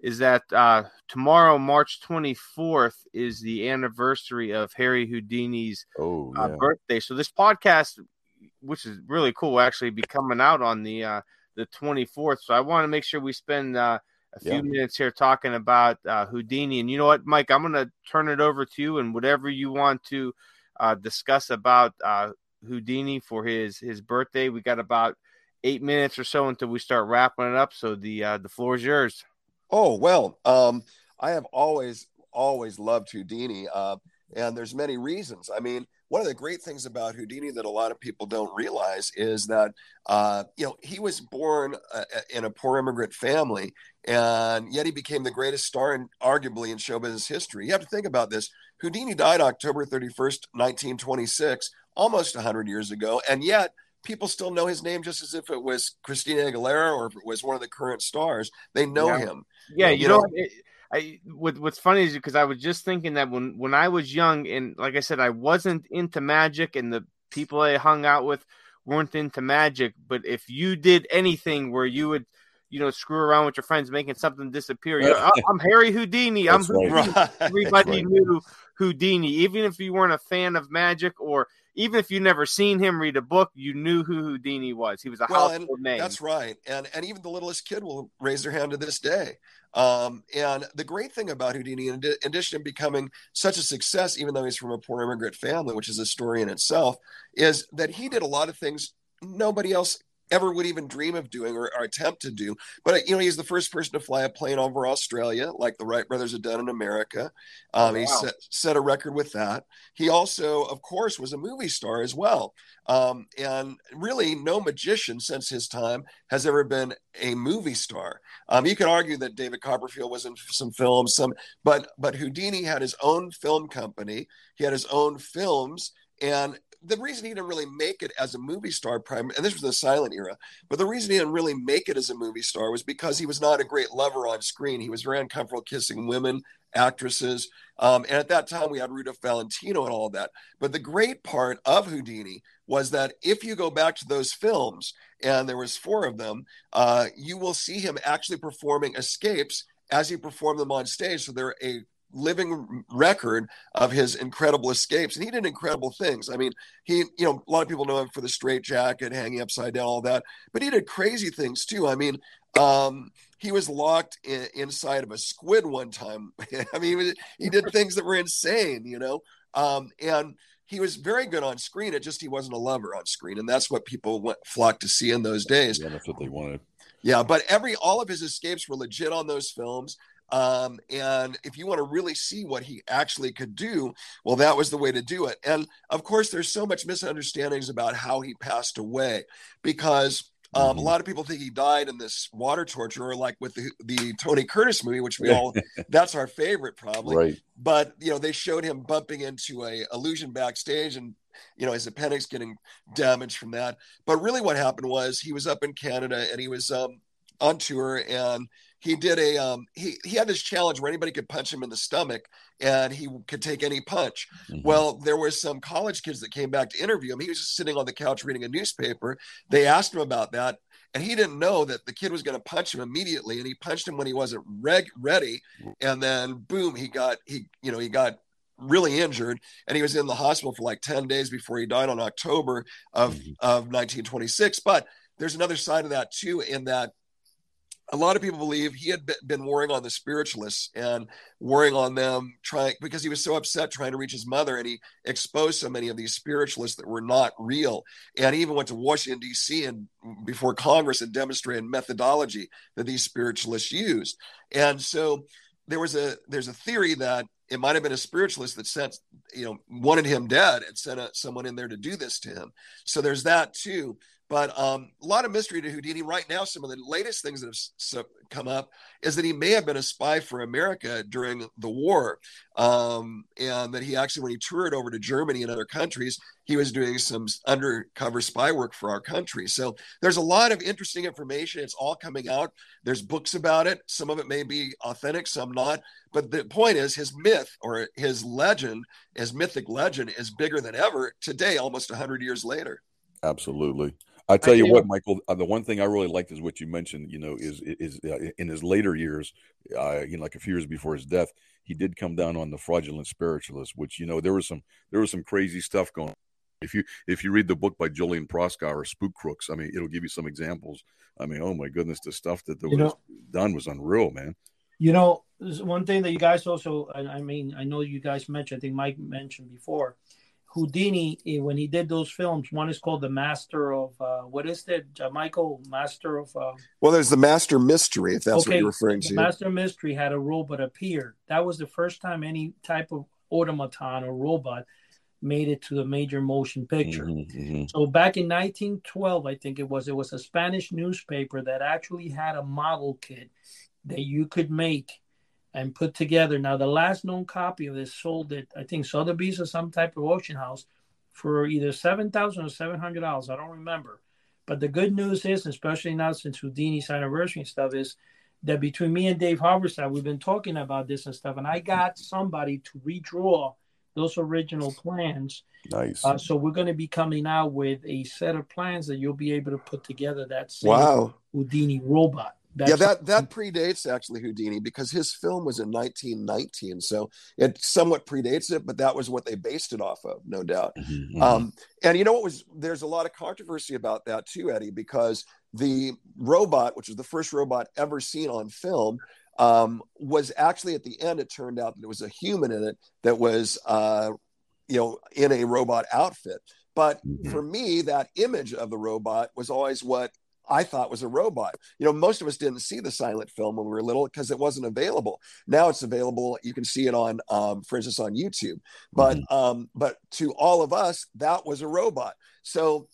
is that uh, tomorrow, March 24th, is the anniversary of Harry Houdini's oh, uh, yeah. uh, birthday. So this podcast, which is really cool, actually be coming out on the uh, the 24th. So I want to make sure we spend uh, a few yeah. minutes here talking about uh, Houdini. And you know what, Mike, I'm going to turn it over to you and whatever you want to uh, discuss about uh, Houdini for his his birthday. We got about eight minutes or so until we start wrapping it up. So the uh, the floor is yours. Oh well, um, I have always always loved Houdini, uh, and there's many reasons. I mean, one of the great things about Houdini that a lot of people don't realize is that uh, you know he was born uh, in a poor immigrant family, and yet he became the greatest star, in, arguably in show business history. You have to think about this. Houdini died October 31st, 1926, almost 100 years ago, and yet people still know his name just as if it was Christina Aguilera or if it was one of the current stars. They know yeah. him. Yeah, you, you know, know it, I what what's funny is because I was just thinking that when when I was young and like I said, I wasn't into magic, and the people I hung out with weren't into magic. But if you did anything where you would you know, screw around with your friends, making something disappear. You're, oh, I'm Harry Houdini. I'm Houdini. (laughs) Everybody right. knew Houdini, even if you weren't a fan of magic or even if you never seen him read a book, you knew who Houdini was. He was a well, household name. That's right, and and even the littlest kid will raise their hand to this day. Um, and the great thing about Houdini, in addition to becoming such a success, even though he's from a poor immigrant family, which is a story in itself, is that he did a lot of things nobody else ever would even dream of doing or, or, attempt to do. But you know, he's the first person to fly a plane over Australia, like the Wright brothers had done in America. Um, wow. He set, set, a record with that. He also, of course, was a movie star as well. Um, and really, no magician since his time has ever been a movie star. Um, you can argue that David Copperfield was in some films, some, but but Houdini had his own film company. He had his own films and the reason he didn't really make it as a movie star, prime, and this was the silent era, but the reason he didn't really make it as a movie star was because he was not a great lover on screen. He was very uncomfortable kissing women, actresses, um, and at that time we had Rudolph Valentino and all that. But the great part of Houdini was that if you go back to those films, and there was four of them, uh, you will see him actually performing escapes as he performed them on stage. So they're a living record of his incredible escapes. And he did incredible things. I mean he you know a lot of people know him for the straight jacket hanging upside down all that but he did crazy things too. I mean um, he was locked in, inside of a squid one time. (laughs) I mean he, was, he did things that were insane you know? Um, and he was very good on screen. It just he wasn't a lover on screen. And that's what people went flocked to see in those days. Yeah that's what they wanted. Yeah but every all of his escapes were legit on those films um, and if you want to really see what he actually could do, well, that was the way to do it. And of course, there's so much misunderstandings about how he passed away because um, a mm-hmm. lot of people think he died in this water torture, or like with the, the Tony Curtis movie, which we all (laughs) that's our favorite probably. Right. But you know, they showed him bumping into a illusion backstage and you know his appendix getting damaged from that. But really, what happened was he was up in Canada and he was um, on tour and he did a um, he he had this challenge where anybody could punch him in the stomach and he could take any punch. Mm-hmm. Well, there was some college kids that came back to interview him. He was just sitting on the couch reading a newspaper. They asked him about that, and he didn't know that the kid was going to punch him immediately, and he punched him when he wasn't reg- ready, and then boom, he got he you know he got really injured and he was in the hospital for like 10 days before he died on october of, mm-hmm. of 1926 but there's another side of that too in that a lot of people believe he had been warring on the spiritualists and warring on them trying because he was so upset trying to reach his mother and he exposed so many of these spiritualists that were not real. And he even went to washington d.c and before congress and demonstrated methodology that these spiritualists used. And so there was a there's a theory that it might have been a spiritualist that sent you know wanted him dead and sent a, someone in there to do this to him. So there's that too But um, a lot of mystery to Houdini right now. Some of the latest things that have come up is that he may have been a spy for America during the war, um, and that he actually, when he toured over to Germany and other countries, he was doing some undercover spy work for our country. So there's a lot of interesting information. It's all coming out. There's books about it. Some of it may be authentic, some not. But the point is, his myth or his legend, his mythic legend, is bigger than ever today, almost 100 years later. Absolutely. I tell I you what, Michael. Uh, the one thing I really liked is what you mentioned. You know, is is uh, in his later years, uh, you know, like a few years before his death, he did come down on the fraudulent spiritualist, which you know there was some there was some crazy stuff going. If you if you read the book by Julian Proskauer, Spook Crooks, I mean, it'll give you some examples. I mean, oh my goodness, the stuff that, that was know, done was unreal, man. You know, one thing that you guys also, I mean, I know you guys mentioned, I think Mike mentioned before, Houdini eh, when he did those films. One is called the Master of uh, what is it, uh, Michael? Master of. Uh, well, there's the Master Mystery, if that's okay, what you're referring the to. Master Mystery had a robot appear. That was the first time any type of automaton or robot made it to the major motion picture. Mm-hmm, mm-hmm. So back in 1912, I think it was, it was a Spanish newspaper that actually had a model kit that you could make and put together. Now, the last known copy of this sold at, I think, Sotheby's or some type of auction house for either seven thousand or seven hundred dollars. I don't remember. But the good news is, especially now since Houdini's anniversary and stuff, is that between me and Dave Harborside, we've been talking about this and stuff, and I got somebody to redraw those original plans. Nice. Uh, so we're going to be coming out with a set of plans that you'll be able to put together that same wow. Houdini robot. That's yeah, that that predates actually Houdini because his film was in 1919, so it somewhat predates it, but that was what they based it off of, no doubt. Mm-hmm, mm-hmm. Um, and you know what was there's a lot of controversy about that too, Eddie, because the robot, which was the first robot ever seen on film, um, was actually at the end. It turned out that there was a human in it that was, uh, you know, in a robot outfit. But mm-hmm. for me, that image of the robot was always what I thought was a robot. You know, most of us didn't see the silent film when we were little because it wasn't available. Now it's available. You can see it on, um, for instance, on YouTube. But mm-hmm. um, but to all of us, that was a robot. So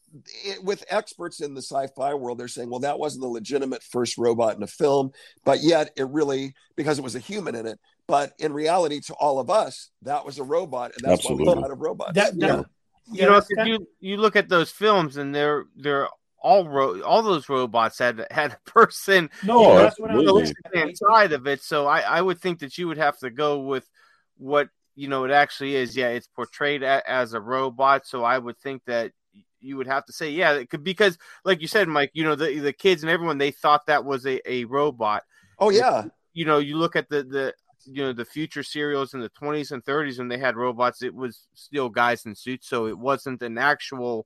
it, with experts in the sci-fi world, they're saying, well, that wasn't the legitimate first robot in a film, but yet it really because it was a human in it. But in reality, to all of us, that was a robot, and that's Absolutely. why we thought of robots. That, that, yeah. You know, if you you look at those films, and they're they're all ro- all those robots had had a person no, that's what I'm inside of it. So I, I would think that you would have to go with what you know it actually is. Yeah, it's portrayed a, as a robot. So I would think that you would have to say yeah, it could because like you said, Mike, you know the the kids and everyone they thought that was a, a robot. Oh yeah. You know, you look at the the you know the future serials in the 20s and 30s when they had robots it was still guys in suits so it wasn't an actual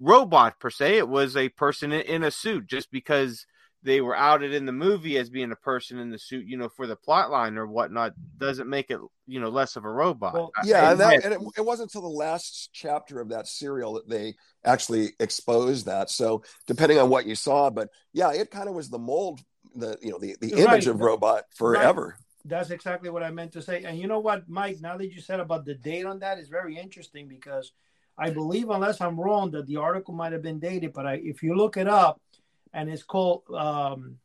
robot per se. It was a person in a suit just because they were outed in the movie as being a person in the suit, you know, for the plot line or whatnot, doesn't make it, you know, less of a robot. Well, yeah, and, that, and it, it, wasn't until the last chapter of that serial that they actually exposed that. So depending on what you saw, but yeah, it kind of was the mold, the you know, the, the image of robot forever. Right. That's exactly what I meant to say. And you know what, Mike? Now that you said about the date on that is very interesting because I believe, unless I'm wrong, that the article might have been dated, but I, if you look it up, and it's called, um,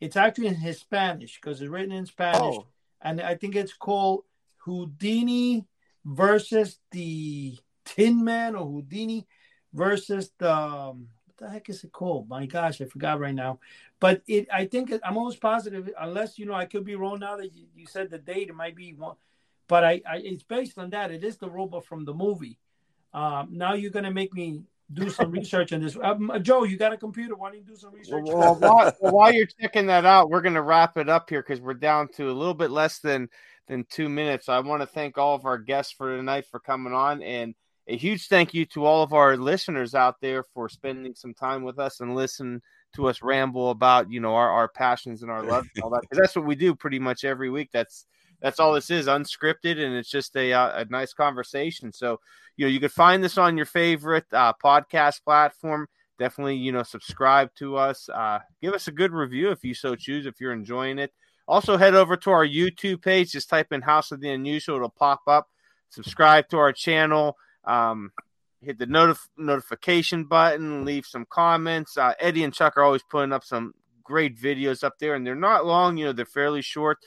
it's actually in Spanish because it's written in Spanish, oh. and I think it's called Houdini versus the Tin Man or Houdini versus the um, what the heck is it called? My gosh, I forgot right now. But it, I think I'm almost positive, unless you know, I could be wrong now that you, you said the date. It might be one, but I, I, it's based on that. It is the robot from the movie. Um, now you're going to make me do some research on this. Um, Joe, you got a computer? Why don't you do some research? Well, while, (laughs) while, you're checking that out, we're going to wrap it up here because we're down to a little bit less than than two minutes. I want to thank all of our guests for tonight for coming on, and a huge thank you to all of our listeners out there for spending some time with us and listen to us ramble about you know our, our passions and our love and all that. Because that's what we do pretty much every week. That's that's all this is unscripted and it's just a, uh, a nice conversation. So you know you could find this on your favorite uh, podcast platform. Definitely you know subscribe to us. Uh, give us a good review if you so choose if you're enjoying it. Also head over to our youtube page. Just type in house of the unusual. It'll pop up. Subscribe to our channel. Um, hit the notif- notification button, leave some comments. Uh, Eddie and Chuck are always putting up some great videos up there, and they're not long. You know, they're fairly short,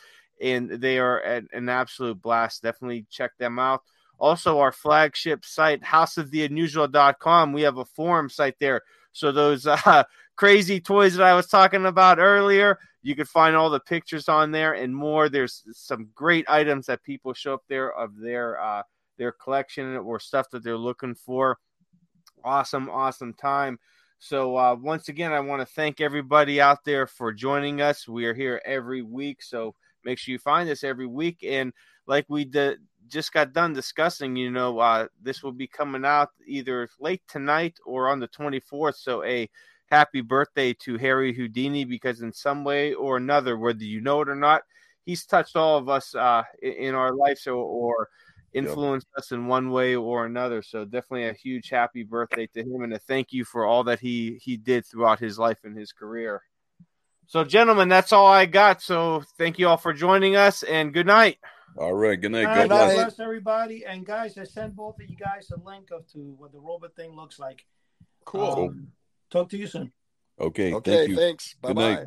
and they are an, absolute blast. Definitely check them out. Also, our flagship site, houseoftheunusual.com. We have a forum site there. So those uh, (laughs) crazy toys that I was talking about earlier, you can find all the pictures on there and more. There's some great items that people show up there of their uh, their collection or stuff that they're looking for. Awesome, awesome time. So uh, once again, I want to thank everybody out there for joining us. We are here every week, so make sure you find us every week. And like we did, just got done discussing, you know, uh, this will be coming out either late tonight or on the 24th. So a happy birthday to Harry Houdini because in some way or another, whether you know it or not, he's touched all of us uh, in our lives or, or influenced yep. us in one way or another. So definitely a huge happy birthday to him and a thank you for all that he he did throughout his life and his career. So gentlemen, that's all I got. So thank you all for joining us and good night. All right, good night. God bless. bless everybody. And guys, I sent both of you guys a link of to what the robot thing looks like. Cool. Um, talk to you soon. Okay. Okay. Thank thanks. Bye bye.